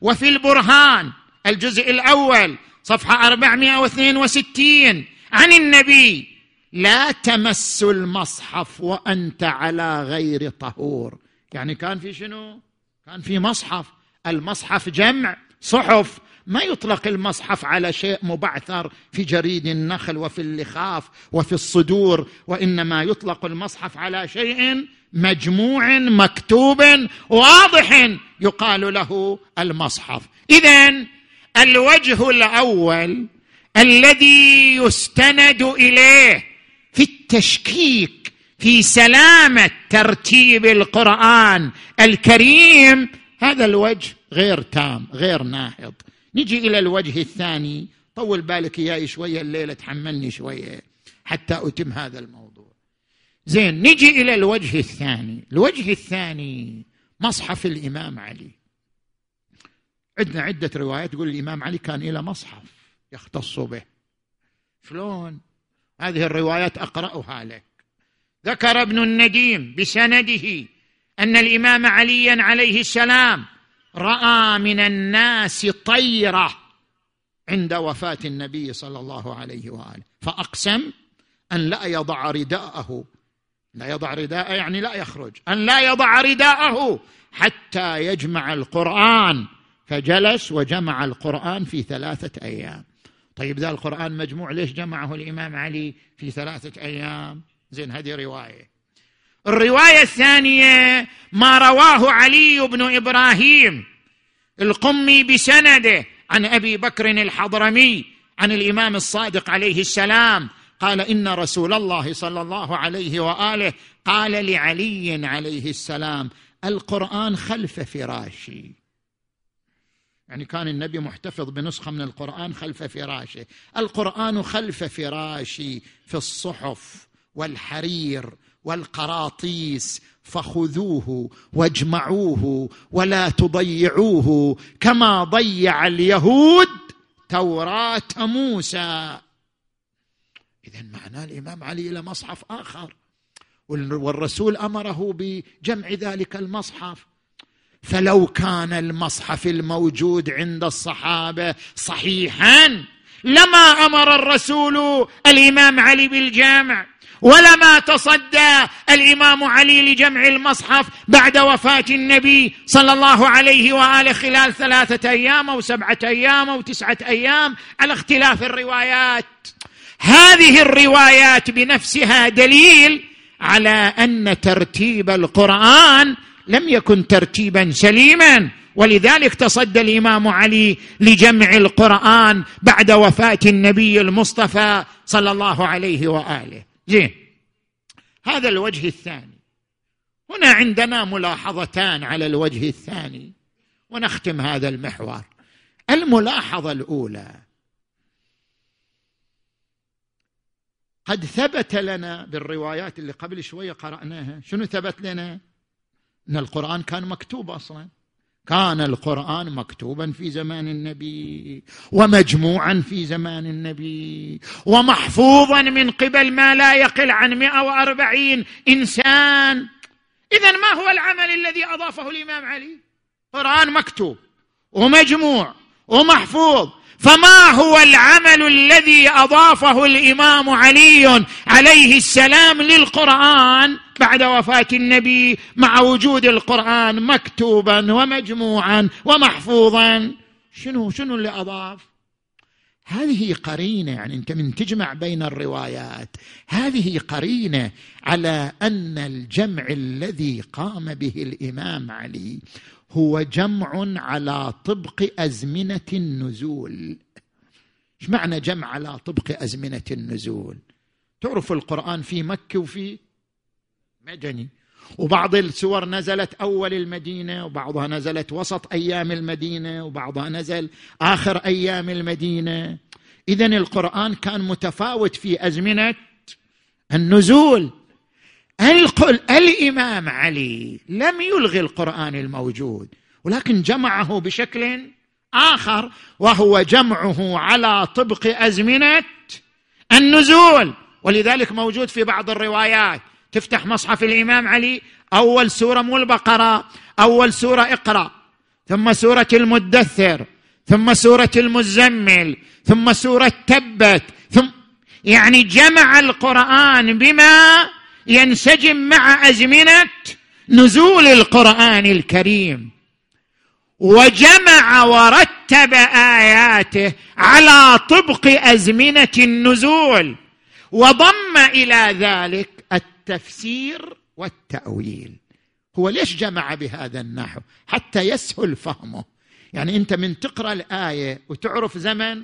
وفي البرهان الجزء الأول صفحة 462 عن النبي لا تمس المصحف وأنت على غير طهور يعني كان في شنو؟ كان في مصحف المصحف جمع صحف. ما يطلق المصحف على شيء مبعثر في جريد النخل وفي اللخاف وفي الصدور وإنما يطلق المصحف على شيء مجموع مكتوب واضح يقال له المصحف. اذا الوجه الأول الذي يستند إليه في التشكيك في سلامة ترتيب القرآن الكريم. هذا الوجه غير تام غير ناهض. نجي إلى الوجه الثاني. طول بالك إياي شوية الليلة تحملني شوية حتى أتم هذا الموضوع. زين نجي إلى الوجه الثاني. الوجه الثاني مصحف الإمام علي. عندنا عدة روايات تقول الإمام علي كان إلى مصحف يختص به. شلون؟ هذه الروايات أقرأها لك. ذكر ابن النديم بسنده أن الإمام عليا عليه السلام رأى من الناس طيرة عند وفاة النبي صلى الله عليه وآله فأقسم أن لا يضع رداءه. لا يضع رداءه يعني لا يخرج. أن لا يضع رداءه حتى يجمع القرآن فجلس وجمع القرآن في ثلاثة أيام. طيب ذا القرآن مجموع ليش جمعه الإمام علي في ثلاثة أيام؟ زين هذه رواية. الرواية الثانية ما رواه علي بن إبراهيم القمي بسنده عن أبي بكر الحضرمي عن الإمام الصادق عليه السلام. قال إن رسول الله صلى الله عليه وآله قال لعلي عليه السلام القرآن خلف فراشي. يعني كان النبي محتفظ بنسخة من القرآن خلف فراشه. القرآن خلف فراشي في الصحف. والحرير والقراطيس فخذوه واجمعوه ولا تضيعوه كما ضيع اليهود توراة موسى. اذا معناه الإمام علي إلى مصحف آخر. والرسول أمره بجمع ذلك المصحف. فلو كان المصحف الموجود عند الصحابة صحيحا لما أمر الرسول الإمام علي بالجمع ولما تصدى الإمام علي لجمع المصحف بعد وفاة النبي صلى الله عليه وآله خلال ثلاثة أيام أو سبعة أيام أو تسعة أيام على اختلاف الروايات. هذه الروايات بنفسها دليل على أن ترتيب القرآن لم يكن ترتيبا سليما. ولذلك تصدى الإمام علي لجمع القرآن بعد وفاة النبي المصطفى صلى الله عليه وآله. زين. هذا الوجه الثاني. هنا عندنا ملاحظتان على الوجه الثاني. ونختم هذا المحور. الملاحظة الأولى. قد ثبت لنا بالروايات اللي قبل شوية قرأناها. شنو ثبت لنا؟ إن القرآن كان مكتوب أصلا. كان القرآن مكتوبا في زمان النبي ومجموعا في زمان النبي ومحفوظا من قبل ما لا يقل عن 140 إنسان. اذا ما هو العمل الذي أضافه الإمام علي؟ قرآن مكتوب ومجموع ومحفوظ. فما هو العمل الذي أضافه الإمام علي عليه السلام للقرآن بعد وفاة النبي مع وجود القرآن مكتوبا ومجموعا ومحفوظا؟ شنو شنو اللي أضاف؟ هذه قرينة يعني أنت من تجمع بين الروايات هذه قرينة على أن الجمع الذي قام به الإمام علي هو جمع على طبق أزمنة النزول. إيش معنى جمع على طبق أزمنة النزول؟ تعرف القرآن في مكة وفي مدني وبعض السور نزلت أول المدينة وبعضها نزلت وسط أيام المدينة وبعضها نزل آخر أيام المدينة. اذا القرآن كان متفاوت في أزمنة النزول. القل الإمام علي لم يلغي القرآن الموجود ولكن جمعه بشكل آخر وهو جمعه على طبق أزمنة النزول ولذلك موجود في بعض الروايات. تفتح مصحف الإمام علي أول سورة مو البقرة أول سورة اقرأ ثم سورة المدثر ثم سورة المزمل ثم سورة تبت ثم يعني جمع القرآن بما ينسجم مع أزمنة نزول القرآن الكريم. وجمع ورتب آياته على طبق أزمنة النزول. وضم إلى ذلك التفسير والتأويل. هو ليش جمع بهذا النحو؟ حتى يسهل فهمه. يعني أنت من تقرأ الآية وتعرف زمن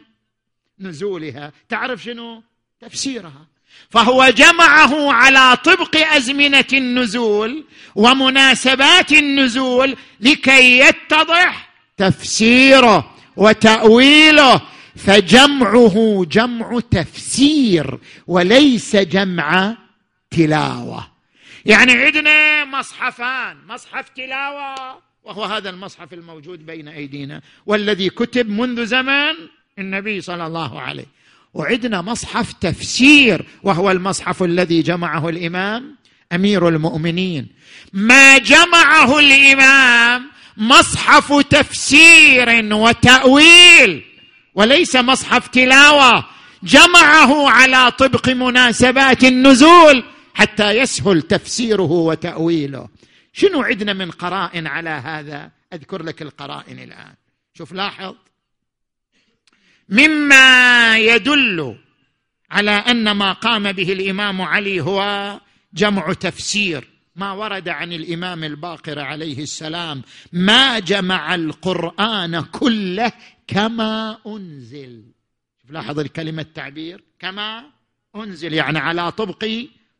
نزولها تعرف شنو؟ تفسيرها. فهو جمعه على طبق أزمنة النزول ومناسبات النزول لكي يتضح تفسيره وتأويله فجمعه جمع تفسير وليس جمع تلاوة. يعني عندنا مصحفان مصحف تلاوة وهو هذا المصحف الموجود بين أيدينا والذي كتب منذ زمن النبي صلى الله عليه. وعندنا مصحف تفسير وهو المصحف الذي جمعه الإمام أمير المؤمنين. ما جمعه الإمام مصحف تفسير وتأويل وليس مصحف تلاوة. جمعه على طبق مناسبات النزول حتى يسهل تفسيره وتأويله. شنو عندنا من قرائن على هذا؟ أذكر لك القرائن الآن. شوف لاحظ مما يدل على أن ما قام به الإمام علي هو جمع تفسير ما ورد عن الإمام الباقر عليه السلام ما جمع القرآن كله كما أنزل. لاحظ الكلمة التعبير. كما أنزل يعني على طبق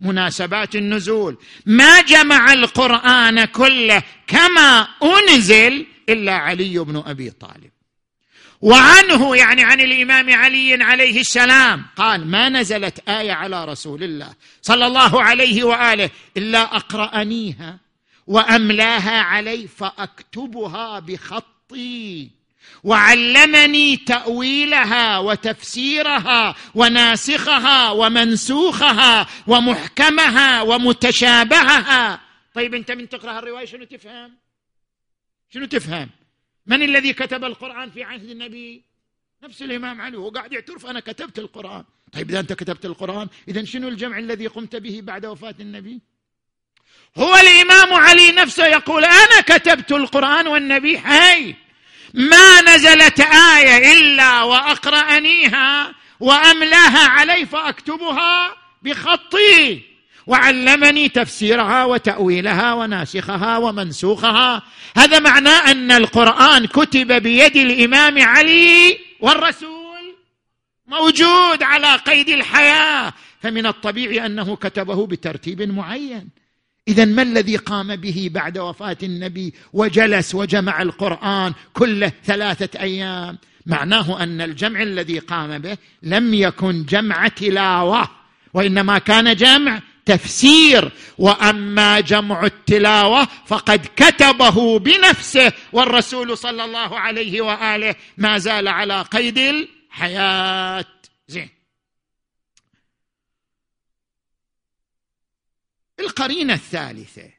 مناسبات النزول. ما جمع القرآن كله كما أنزل إلا علي بن أبي طالب. وعنه يعني عن الإمام علي عليه السلام. قال ما نزلت آية على رسول الله صلى الله عليه وآله إلا أقرأنيها وأملاها علي فأكتبها بخطي وعلمني تأويلها وتفسيرها وناسخها ومنسوخها ومحكمها ومتشابهها. طيب أنت من تقرأ الروايه شنو تفهم؟ شنو تفهم؟ من الذي كتب القرآن في عهد النبي؟ نفس الإمام علي هو قاعد يعترف أنا كتبت القرآن. طيب إذا أنت كتبت القرآن إذا شنو الجمع الذي قمت به بعد وفاة النبي؟ هو الإمام علي نفسه يقول أنا كتبت القرآن والنبي حي. ما نزلت آية إلا وأقرأنيها وأملاها علي فأكتبها بخطي. وعلمني تفسيرها وتأويلها وناسخها ومنسوخها. هذا معناه أن القرآن كتب بيد الإمام علي والرسول موجود على قيد الحياة. فمن الطبيعي أنه كتبه بترتيب معين. اذا ما الذي قام به بعد وفاة النبي وجلس وجمع القرآن كله ثلاثة أيام؟ معناه أن الجمع الذي قام به لم يكن جمع تلاوة وإنما كان جمع تفسير وأما جمع التلاوة فقد كتبه بنفسه والرسول صلى الله عليه وآله ما زال على قيد الحياة. زين. القرينة الثالثة.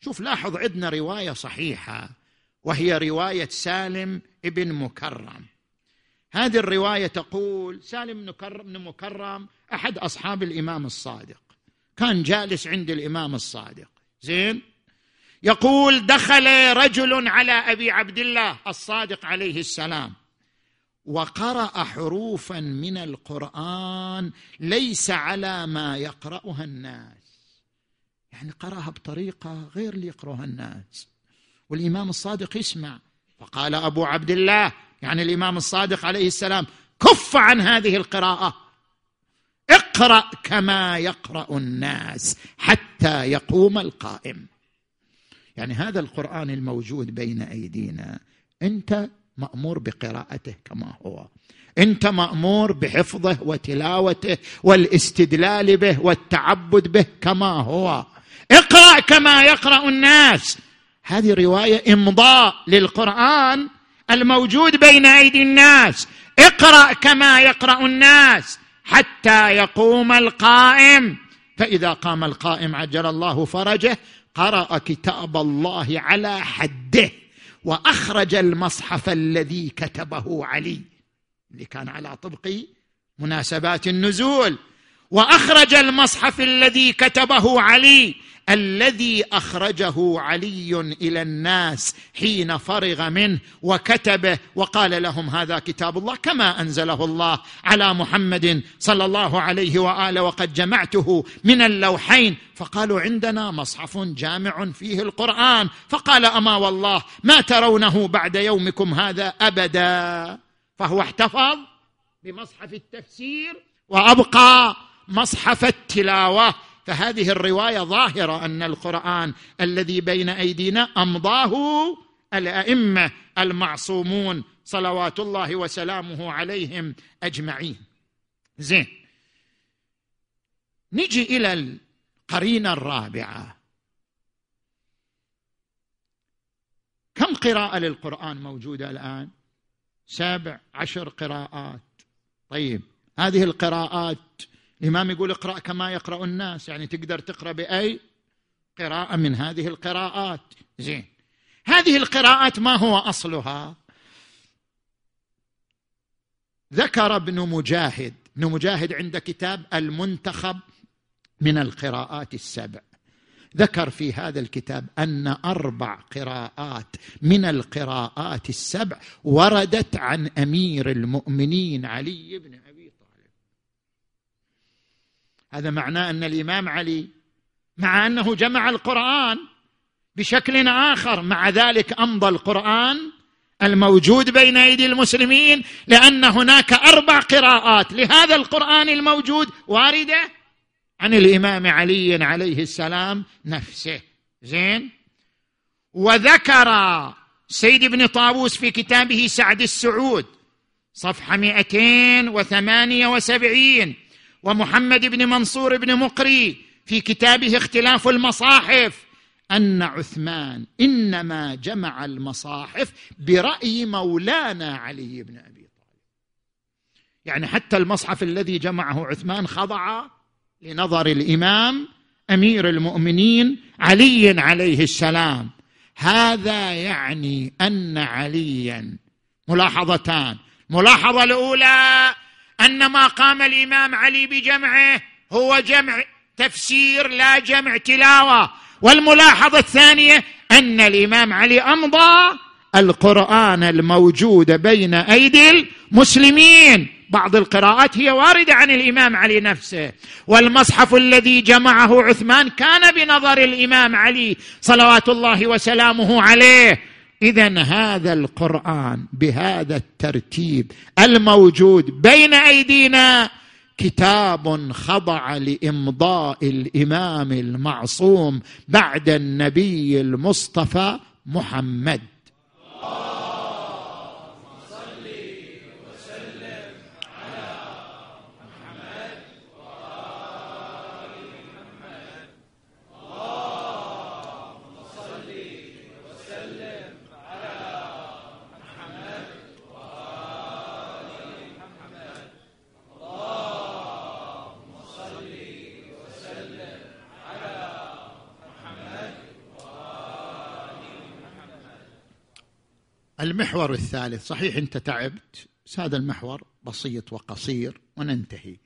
شوف لاحظ عندنا رواية صحيحة وهي رواية سالم ابن مكرم. هذه الرواية تقول سالم بن مكرم أحد أصحاب الإمام الصادق. كان جالس عند الإمام الصادق. زين؟ يقول دخل رجل على أبي عبد الله الصادق عليه السلام وقرأ حروفا من القرآن ليس على ما يقرأها الناس. يعني قرأها بطريقة غير اللي يقرأها الناس. والإمام الصادق يسمع. فقال أبو عبد الله يعني الإمام الصادق عليه السلام كف عن هذه القراءة. اقرأ كما يقرأ الناس حتى يقوم القائم. يعني هذا القرآن الموجود بين أيدينا أنت مأمور بقراءته كما هو. أنت مأمور بحفظه وتلاوته والاستدلال به والتعبد به كما هو. اقرأ كما يقرأ الناس. هذه رواية امضاء للقرآن الموجود بين أيدي الناس. اقرأ كما يقرأ الناس. حتى يقوم القائم. فإذا قام القائم عجل الله فرجه قرأ كتاب الله على حده وأخرج المصحف الذي كتبه علي. اللي كان على طبق مناسبات النزول. وأخرج المصحف الذي كتبه علي الذي أخرجه علي إلى الناس حين فرغ منه وكتبه. وقال لهم هذا كتاب الله كما أنزله الله على محمد صلى الله عليه وآله وقد جمعته من اللوحين. فقالوا عندنا مصحف جامع فيه القرآن. فقال أما والله ما ترونه بعد يومكم هذا أبدا. فهو احتفظ بمصحف التفسير وأبقى مصحف التلاوة. فهذه الرواية ظاهرة أن القرآن الذي بين أيدينا أمضاه الأئمة المعصومون صلوات الله وسلامه عليهم أجمعين. زين. نجي إلى القرينة الرابعة. كم قراءة للقرآن موجودة الآن؟ سبع عشر قراءات. طيب. هذه القراءات الإمام يقول اقرأ كما يقرأ الناس يعني تقدر تقرأ بأي قراءة من هذه القراءات. زين. هذه القراءات ما هو أصلها؟ ذكر ابن مجاهد ابن مجاهد عند كتاب المنتخب من القراءات السبع. ذكر في هذا الكتاب أن أربع قراءات من القراءات السبع وردت عن أمير المؤمنين علي بن هذا معناه أن الإمام علي مع أنه جمع القرآن بشكل آخر مع ذلك أمضى القرآن الموجود بين أيدي المسلمين لأن هناك أربع قراءات لهذا القرآن الموجود واردة عن الإمام علي عليه السلام نفسه. زين؟ وذكر سيد بن طاووس في كتابه سعد السعود صفحة 278 ومحمد بن منصور بن مقري في كتابه اختلاف المصاحف أن عثمان إنما جمع المصاحف برأي مولانا علي بن أبي طالب. يعني حتى المصحف الذي جمعه عثمان خضع لنظر الإمام أمير المؤمنين علي عليه السلام. هذا يعني أن عليا ملاحظتان الملاحظه الأولى أن ما قام الإمام علي بجمعه هو جمع تفسير لا جمع تلاوة. والملاحظة الثانية أن الإمام علي أمضى القرآن الموجود بين أيدي المسلمين. بعض القراءات هي واردة عن الإمام علي نفسه. والمصحف الذي جمعه عثمان كان بنظر الإمام علي صلوات الله وسلامه عليه. اذا هذا القرآن بهذا الترتيب الموجود بين أيدينا كتاب خضع لإمضاء الإمام المعصوم بعد النبي المصطفى محمد. المحور الثالث صحيح أنت تعبت بس هذا المحور بسيط وقصير وننتهي.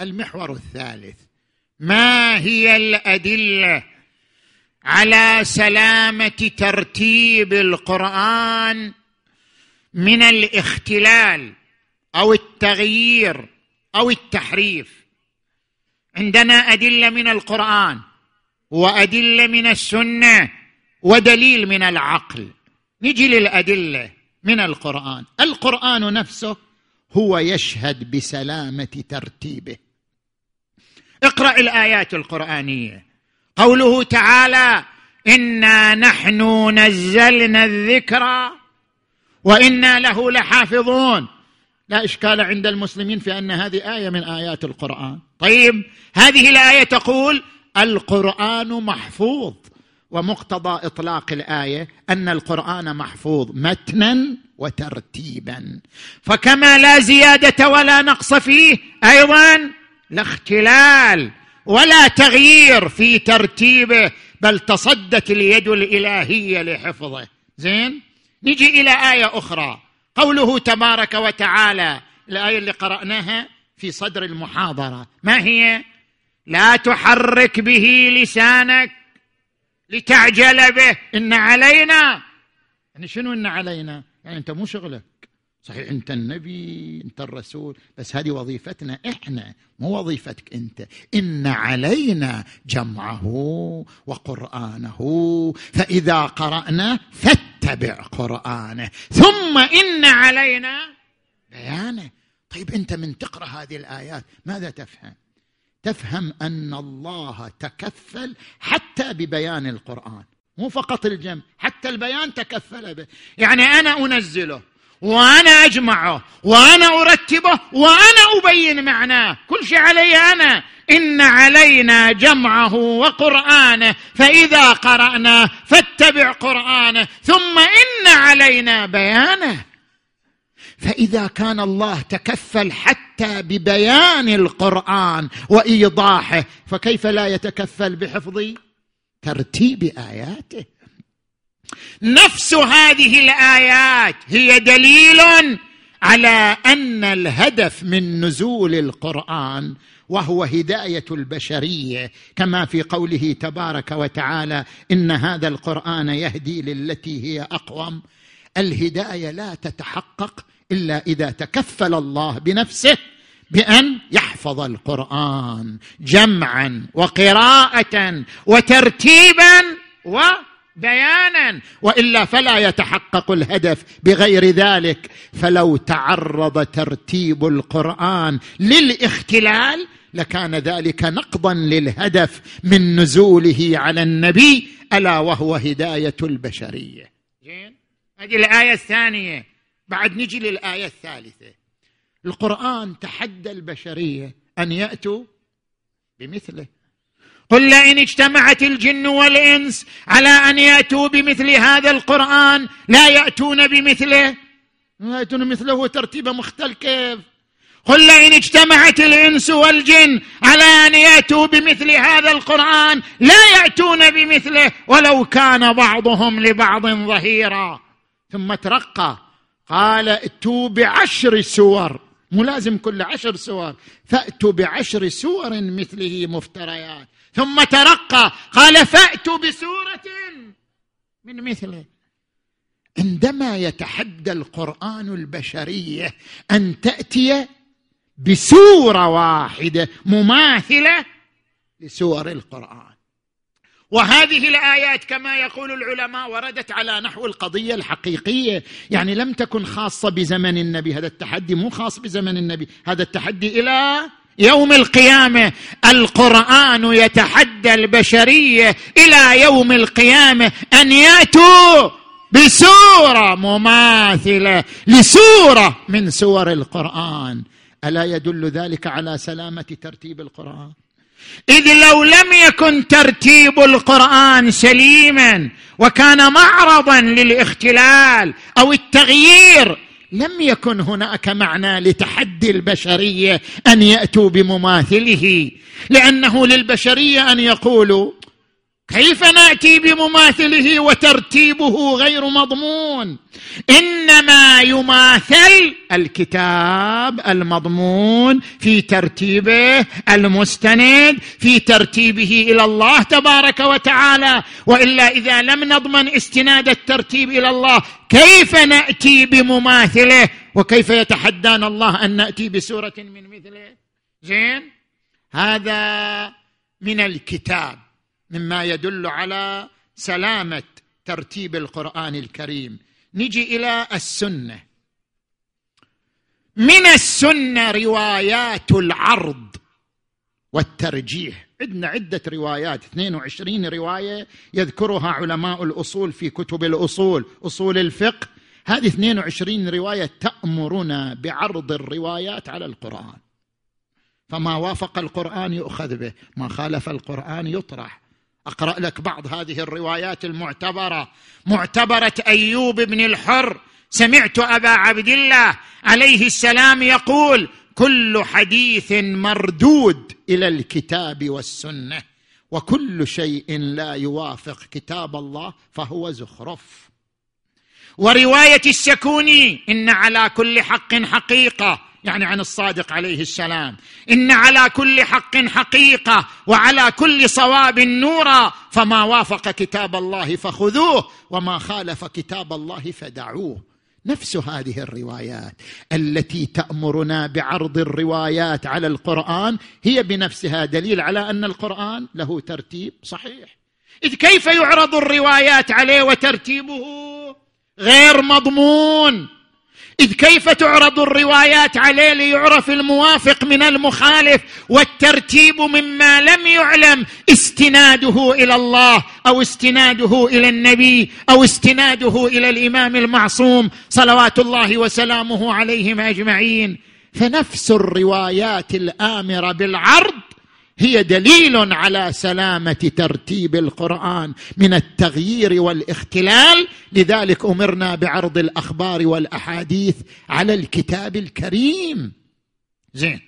المحور الثالث ما هي الأدلة على سلامة ترتيب القرآن من الاختلال أو التغيير أو التحريف؟ عندنا أدلة من القرآن وأدلة من السنة ودليل من العقل. نجي للأدلة من القرآن. القرآن نفسه هو يشهد بسلامة ترتيبه. اقرأ الآيات القرآنية. قوله تعالى إنا نحن نزلنا الذكر وإنا له لحافظون. لا إشكال عند المسلمين في أن هذه آية من آيات القرآن. طيب هذه الآية تقول القرآن محفوظ. ومقتضى إطلاق الآية أن القرآن محفوظ متنا وترتيبا. فكما لا زيادة ولا نقص فيه أيضا لا اختلال ولا تغيير في ترتيبه بل تصدت اليد الإلهية لحفظه. زين؟ نجي إلى آية أخرى. قوله تبارك وتعالى الآية اللي قرأناها في صدر المحاضرة. ما هي؟ لا تحرك به لسانك لتعجل به. إن علينا. يعني شنو إن علينا؟ يعني أنت مو شغلك. صحيح أنت النبي أنت الرسول بس هذه وظيفتنا إحنا مو وظيفتك أنت. إن علينا جمعه وقرآنه. فإذا قرأنا فاتبع قرآنه. ثم إن علينا بيانه. طيب أنت من تقرأ هذه الآيات ماذا تفهم؟ تفهم أن الله تكفل حتى ببيان القرآن. مو فقط الجمع حتى البيان تكفل به. يعني أنا أنزله وأنا أجمعه وأنا أرتبه وأنا أبين معناه. كل شيء علي أنا. إن علينا جمعه وقرآنه. فإذا قرانا فاتبع قرآنه. ثم إن علينا بيانه. فإذا كان الله تكفل حتى ببيان القرآن وإيضاحه فكيف لا يتكفل بحفظ ترتيب آياته؟ نفس هذه الآيات هي دليل على أن الهدف من نزول القرآن وهو هداية البشرية كما في قوله تبارك وتعالى إن هذا القرآن يهدي للتي هي أقوم. الهداية لا تتحقق إلا إذا تكفل الله بنفسه بأن يحفظ القرآن جمعا وقراءة وترتيبا وبيانا. وإلا فلا يتحقق الهدف بغير ذلك. فلو تعرض ترتيب القرآن للاختلال لكان ذلك نقضا للهدف من نزوله على النبي ألا وهو هداية البشرية. هذه الآية الثانية. بعد نجي للآية الثالثة. القرآن تحدى البشرية أن يأتوا بمثله. قل لئن اجتمعت الجن والإنس على أن يأتوا بمثل هذا القرآن لا يأتون بمثله. لا يأتون بمثله ترتيبه مختل كيف قل لئن اجتمعت الإنس والجن على أن يأتوا بمثل هذا القرآن لا يأتون بمثله ولو كان بعضهم لبعض ظهيرا. ثم ترقى. قال ائتوا بعشر سور. مو لازم كل عشر سور. فأتوا بعشر سور مثله مفتريات. ثم ترقى. قال فأتوا بسورة من مثله. عندما يتحدى القرآن البشرية أن تأتي بسورة واحدة مماثلة لسور القرآن. وهذه الآيات كما يقول العلماء وردت على نحو القضية الحقيقية. يعني لم تكن خاصة بزمن النبي. هذا التحدي مو خاص بزمن النبي. هذا التحدي إلى يوم القيامة. القرآن يتحدى البشرية إلى يوم القيامة. أن يأتوا بسورة مماثلة لسورة من سور القرآن. ألا يدل ذلك على سلامة ترتيب القرآن؟ إذ لو لم يكن ترتيب القرآن سليما وكان معرضا للاختلال أو التغيير لم يكن هناك معنى لتحدي البشرية أن يأتوا بمماثله لأنه للبشرية أن يقولوا كيف نأتي بمماثله وترتيبه غير مضمون؟ إنما يماثل الكتاب المضمون في ترتيبه المستند في ترتيبه إلى الله تبارك وتعالى. وإلا إذا لم نضمن استناد الترتيب إلى الله كيف نأتي بمماثله؟ وكيف يتحدانا الله أن نأتي بسورة من مثله؟ زين؟ هذا من الكتاب. مما يدل على سلامة ترتيب القرآن الكريم. نجي إلى السنة. من السنة روايات العرض والترجيح. عندنا عدة روايات 22 رواية يذكرها علماء الأصول في كتب الأصول أصول الفقه. هذه 22 رواية تأمرنا بعرض الروايات على القرآن. فما وافق القرآن يؤخذ به ما خالف القرآن يطرح. أقرأ لك بعض هذه الروايات المعتبرة. معتبرة أيوب بن الحر. سمعت أبا عبد الله عليه السلام يقول كل حديث مردود إلى الكتاب والسنة وكل شيء لا يوافق كتاب الله فهو زخرف. ورواية السكوني إن على كل حق حقيقة. يعني عن الصادق عليه السلام. إن على كل حق حقيقة وعلى كل صواب نورا فما وافق كتاب الله فخذوه وما خالف كتاب الله فدعوه. نفس هذه الروايات التي تأمرنا بعرض الروايات على القرآن هي بنفسها دليل على أن القرآن له ترتيب صحيح. إذ كيف يعرض الروايات عليه وترتيبه؟ غير مضمون. إذ كيف تعرض الروايات عليه ليعرف الموافق من المخالف والترتيب مما لم يعلم استناده إلى الله أو استناده إلى النبي أو استناده إلى الإمام المعصوم صلوات الله وسلامه عليهم أجمعين. فنفس الروايات الآمرة بالعرض هي دليل على سلامة ترتيب القرآن من التغيير والاختلال. لذلك أمرنا بعرض الأخبار والأحاديث على الكتاب الكريم. زين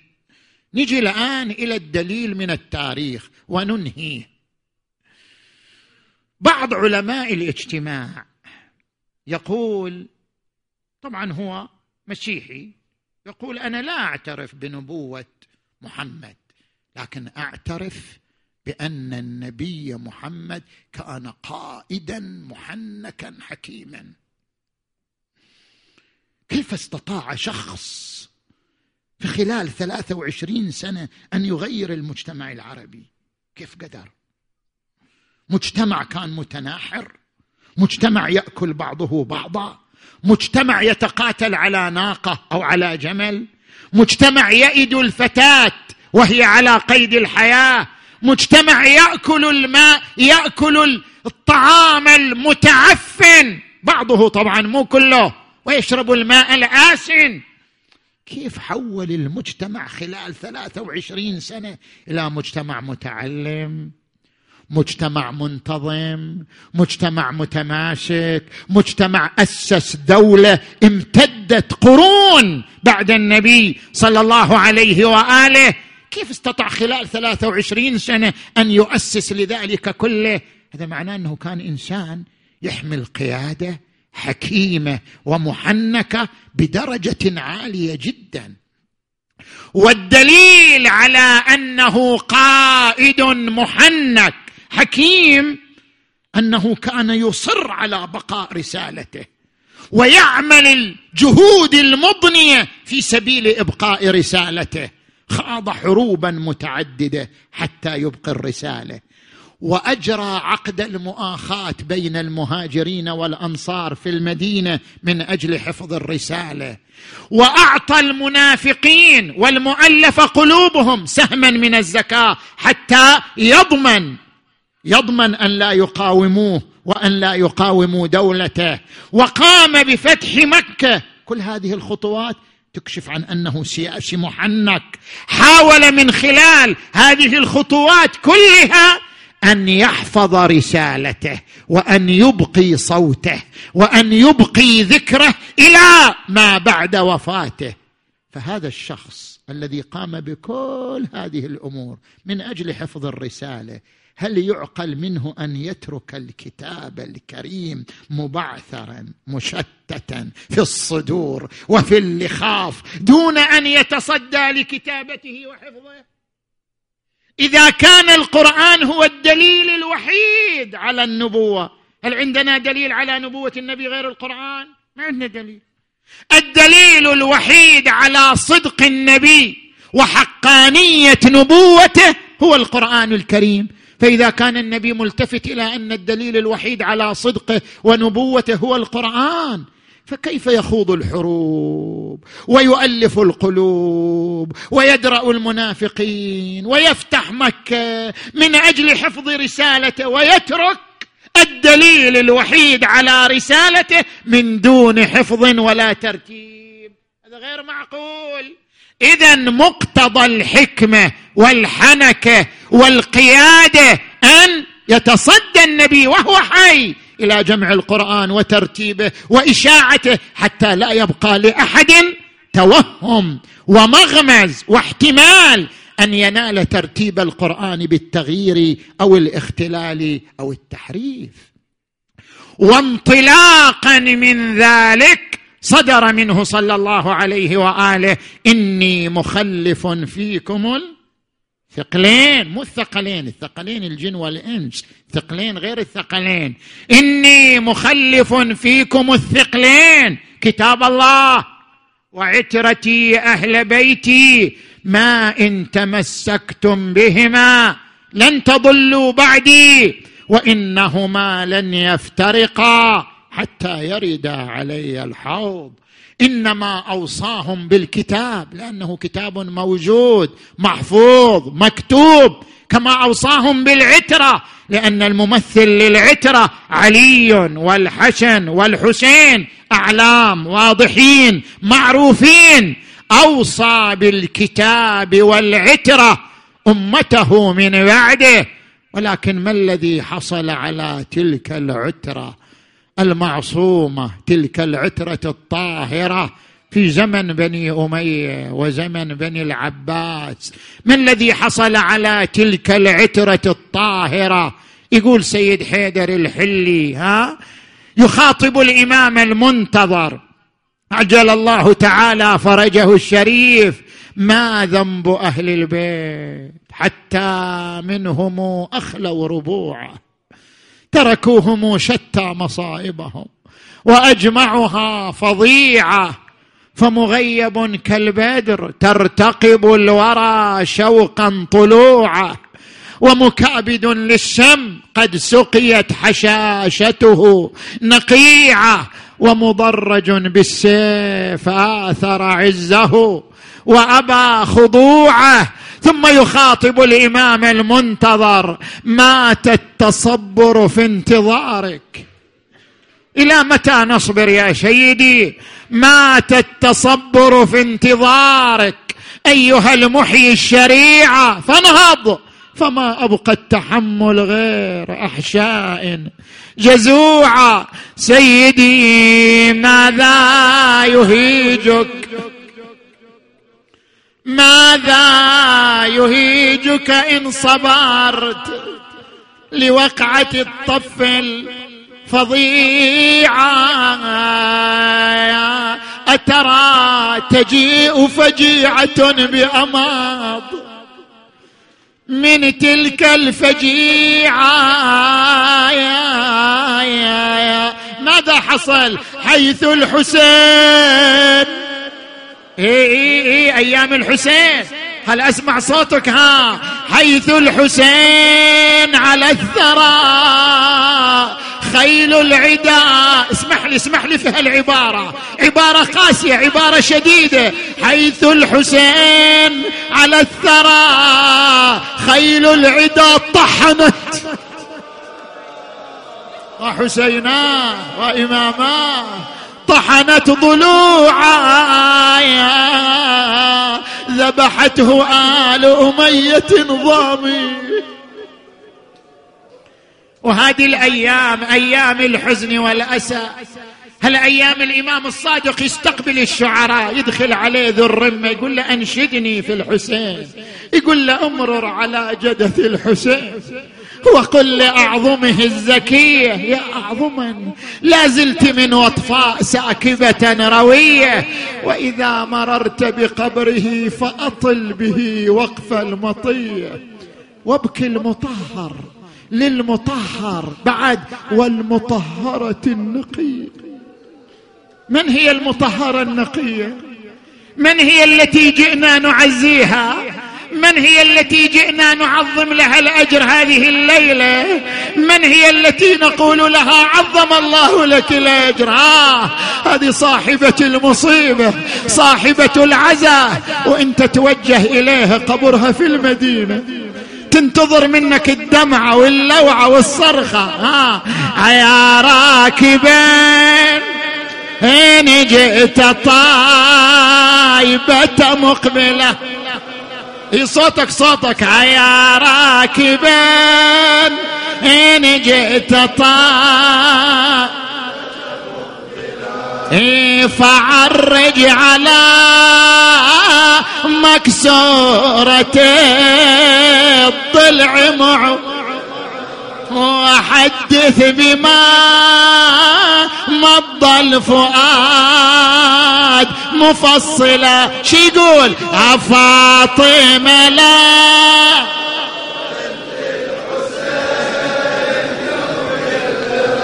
نجي الآن إلى الدليل من التاريخ وننهيه بعض علماء الاجتماع يقول طبعا هو مسيحي يقول أنا لا أعترف بنبوة محمد. لكن أعترف بأن النبي محمد كان قائدا محنكا حكيما. كيف استطاع شخص في خلال ثلاثة وعشرين سنة أن يغير المجتمع العربي؟ كيف قدر؟ مجتمع كان متناحر مجتمع يأكل بعضه بعضا مجتمع يتقاتل على ناقة أو على جمل مجتمع يئد الفتاة وهي على قيد الحياة. مجتمع يأكل الماء يأكل الطعام المتعفن. بعضه طبعا مو كله. ويشرب الماء الآسن. كيف حول المجتمع خلال ثلاثة وعشرين سنة إلى مجتمع متعلم مجتمع منتظم مجتمع متماسك مجتمع أسس دولة امتدت قرون بعد النبي صلى الله عليه وآله. كيف استطاع خلال 23 سنة أن يؤسس لذلك كله؟ هذا معناه أنه كان إنسان يحمل قيادة حكيمة ومحنكة بدرجة عالية جدا. والدليل على أنه قائد محنك حكيم أنه كان يصر على بقاء رسالته ويعمل الجهود المضنيه في سبيل إبقاء رسالته. خاض حروبا متعددة حتى يبقي الرسالة. وأجرى عقد المؤاخاة بين المهاجرين والأنصار في المدينة من أجل حفظ الرسالة. وأعطى المنافقين والمؤلف قلوبهم سهما من الزكاة حتى يضمن يضمن أن لا يقاوموه وأن لا يقاوموا دولته. وقام بفتح مكة. كل هذه الخطوات تكشف عن أنه سياسي محنك حاول من خلال هذه الخطوات كلها أن يحفظ رسالته وأن يبقي صوته وأن يبقي ذكره إلى ما بعد وفاته. فهذا الشخص الذي قام بكل هذه الأمور من أجل حفظ الرسالة هل يعقل منه أن يترك الكتاب الكريم مبعثرا مشتتا في الصدور وفي اللخاف دون أن يتصدى لكتابته وحفظه؟ إذا كان القرآن هو الدليل الوحيد على النبوة هل عندنا دليل على نبوة النبي غير القرآن؟ ما عندنا دليل. الدليل الوحيد على صدق النبي وحقانية نبوته هو القرآن الكريم. فإذا كان النبي ملتفت إلى أن الدليل الوحيد على صدقه ونبوته هو القرآن فكيف يخوض الحروب؟ ويؤلف القلوب ويدرأ المنافقين ويفتح مكة من أجل حفظ رسالته ويترك الدليل الوحيد على رسالته من دون حفظ ولا ترتيب. هذا غير معقول. إذا مقتضى الحكمة والحنكة والقيادة أن يتصدى النبي وهو حي إلى جمع القرآن وترتيبه وإشاعته حتى لا يبقى لأحد توهم ومغمز واحتمال أن ينال ترتيب القرآن بالتغيير أو الاختلال أو التحريف. وانطلاقا من ذلك صدر منه صلى الله عليه وآله إني مخلف فيكم الثقلين مو الثقلين الثقلين الجن والإنس ثقلين غير الثقلين. إني مخلف فيكم الثقلين كتاب الله وعترتي أهل بيتي ما إن تمسكتم بهما لن تضلوا بعدي وإنهما لن يفترقا. حتى يردا علي الحوض. إنما أوصاهم بالكتاب لأنه كتاب موجود محفوظ مكتوب كما أوصاهم بالعترة لأن الممثل للعترة علي والحسن والحسين أعلام واضحين معروفين. أوصى بالكتاب والعترة أمته من بعده ولكن ما الذي حصل على تلك العترة؟ المعصومة تلك العترة الطاهرة في زمن بني أمية وزمن بني العباس. ما الذي حصل على تلك العترة الطاهرة؟ يقول سيد حيدر الحلي ها؟ يخاطب الإمام المنتظر. عجل الله تعالى فرجه الشريف ما ذنب أهل البيت؟ حتى منهم أخلوا ربوعه. تركوهم شتى مصائبهم وأجمعها فظيعة فمغيب كالبدر ترتقب الورى شوقا طلوعه ومكابد للشم قد سقيت حشاشته نقيعه ومضرج بالسيف آثر عزه وأبى خضوعه ثم يخاطب الإمام المنتظر مات التصبر في انتظارك. إلى متى نصبر يا سيدي؟ مات التصبر في انتظارك. أيها المحيي الشريعة فانهض فما أبقى التحمل غير أحشاء. جزوعا سيدي ماذا يهيجك؟ ماذا يهيجك إن صبرت لوقعة الطف الفظيعة. أترى تجيء فجيعة بأماض من تلك الفجيعة. يا يا يا ماذا حصل حيث الحسين؟ اي اي اي أيام الحسين. هل أسمع صوتك؟ ها حيث الحسين على الثرى. خيل العدا. اسمح لي اسمح لي في هالعبارة. عبارة قاسية عبارة شديدة. حيث الحسين على الثرى. خيل العدا طحنت. وحسينا وإماما طحنت ضلوعا ذبحته آل أمية ضامي. وهذه الأيام أيام الحزن والأسى. هل أيام الإمام الصادق يستقبل الشعراء يدخل عليه ذو الرمة يقول له أنشدني في الحسين. يقول له أمرر على جدث الحسين. وقل لأعظمه الزكية يا أعظما لا زلت من وطفاء ساكبة روية. وإذا مررت بقبره فأطل به وقف المطية وابكي المطهر للمطهر بعد والمطهرة النقية. من هي المطهرة النقية؟ من هي التي جئنا نعزيها؟ من هي التي جئنا نعظم لها الأجر هذه الليلة؟ من هي التي نقول لها عظم الله لك الأجر؟ آه هذه صاحبة المصيبة صاحبة العزاء. وانت توجه إليها قبرها في المدينة تنتظر منك الدمعة واللوعة والصرخة. ها يا راكبين إن جئت طايبة مقبلة. صوتك صوتك يا راكبين إن جئت طايبة فعرج على مكسورة الضلع معه. وحدث بما مضى الفؤاد مفصلا شي يقول؟ فاطمة لا.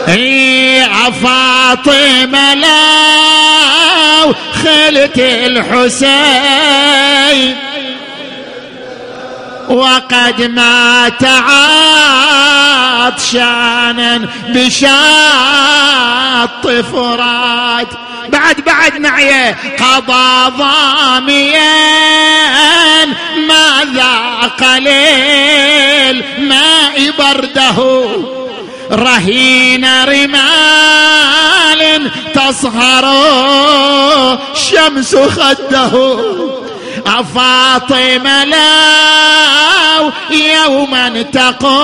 إي فاطمة لو خلت الحسين وقد مات عطشانا بشاط فرات. بعد بعد معي قضى ضاميا ما ذاق ليل ماء برده. رهين رمال تصهر الشمس خده. فاطمة لو يوما تقومين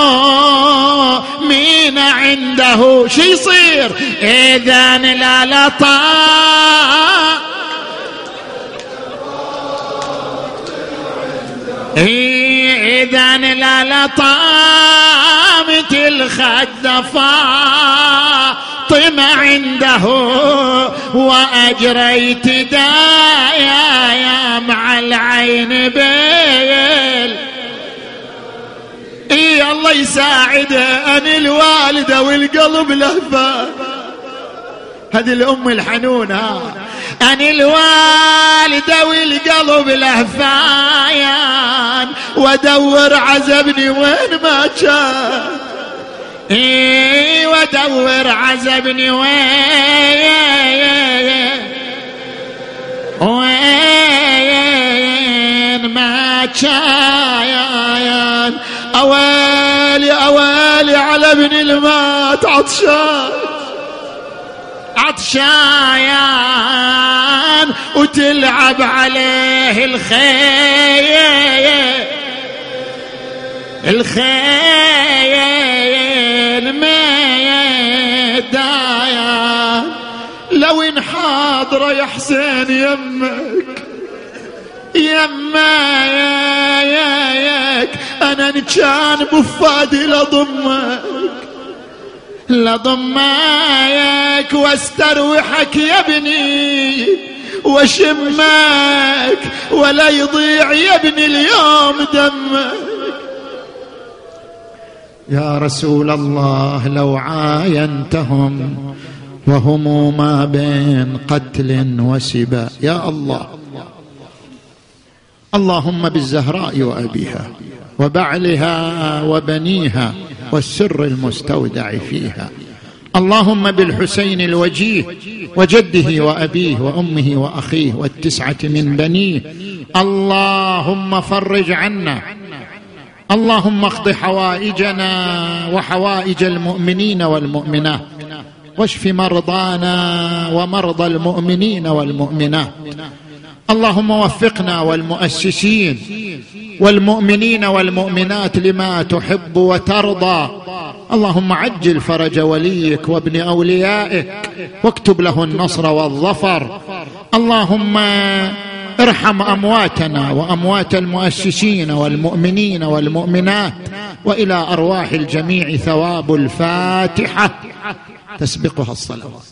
عنده. شي يصير؟ إذا لا لطا. إذا لا لطامة الخد فاطمة عنده وأجريت دايا مع العين بيل. إي الله يساعده أن الوالده والقلب لهفة. هذه الأم الحنونة. أن الوالدة والقلب لهفايان وادور عزبني وين ما كان. إي وادور عزبني وين وين ما كان اويلي اويلي على ابن المات عطشان. عطشان وتلعب عليه الخيل الخيل ميدايا لو انحاضر يا حسين يمك يما يا ياك أنا كان بفادي لضمك لضمايك واستروحك يا ابني وشمك ولا يضيع يا ابني اليوم دمك. يا رسول الله لو عاينتهم وهم ما بين قتل وسباء يا الله اللهم بالزهراء وأبيها وبعلها وبنيها والسر المستودع فيها. اللهم بالحسين الوجيه وجده وأبيه وأمه وأخيه والتسعة من بنيه. اللهم فرج عنا اللهم اقض حوائجنا وحوائج المؤمنين والمؤمنات واشف مرضانا ومرضى المؤمنين والمؤمنات اللهم وفقنا والمؤسسين والمؤمنين والمؤمنات لما تحب وترضى. اللهم عجل فرج وليك وابن أوليائك واكتب له النصر والظفر. اللهم ارحم أمواتنا وأموات المؤسسين والمؤمنين والمؤمنات وإلى أرواح الجميع ثواب الفاتحة. تسبقها الصلوات.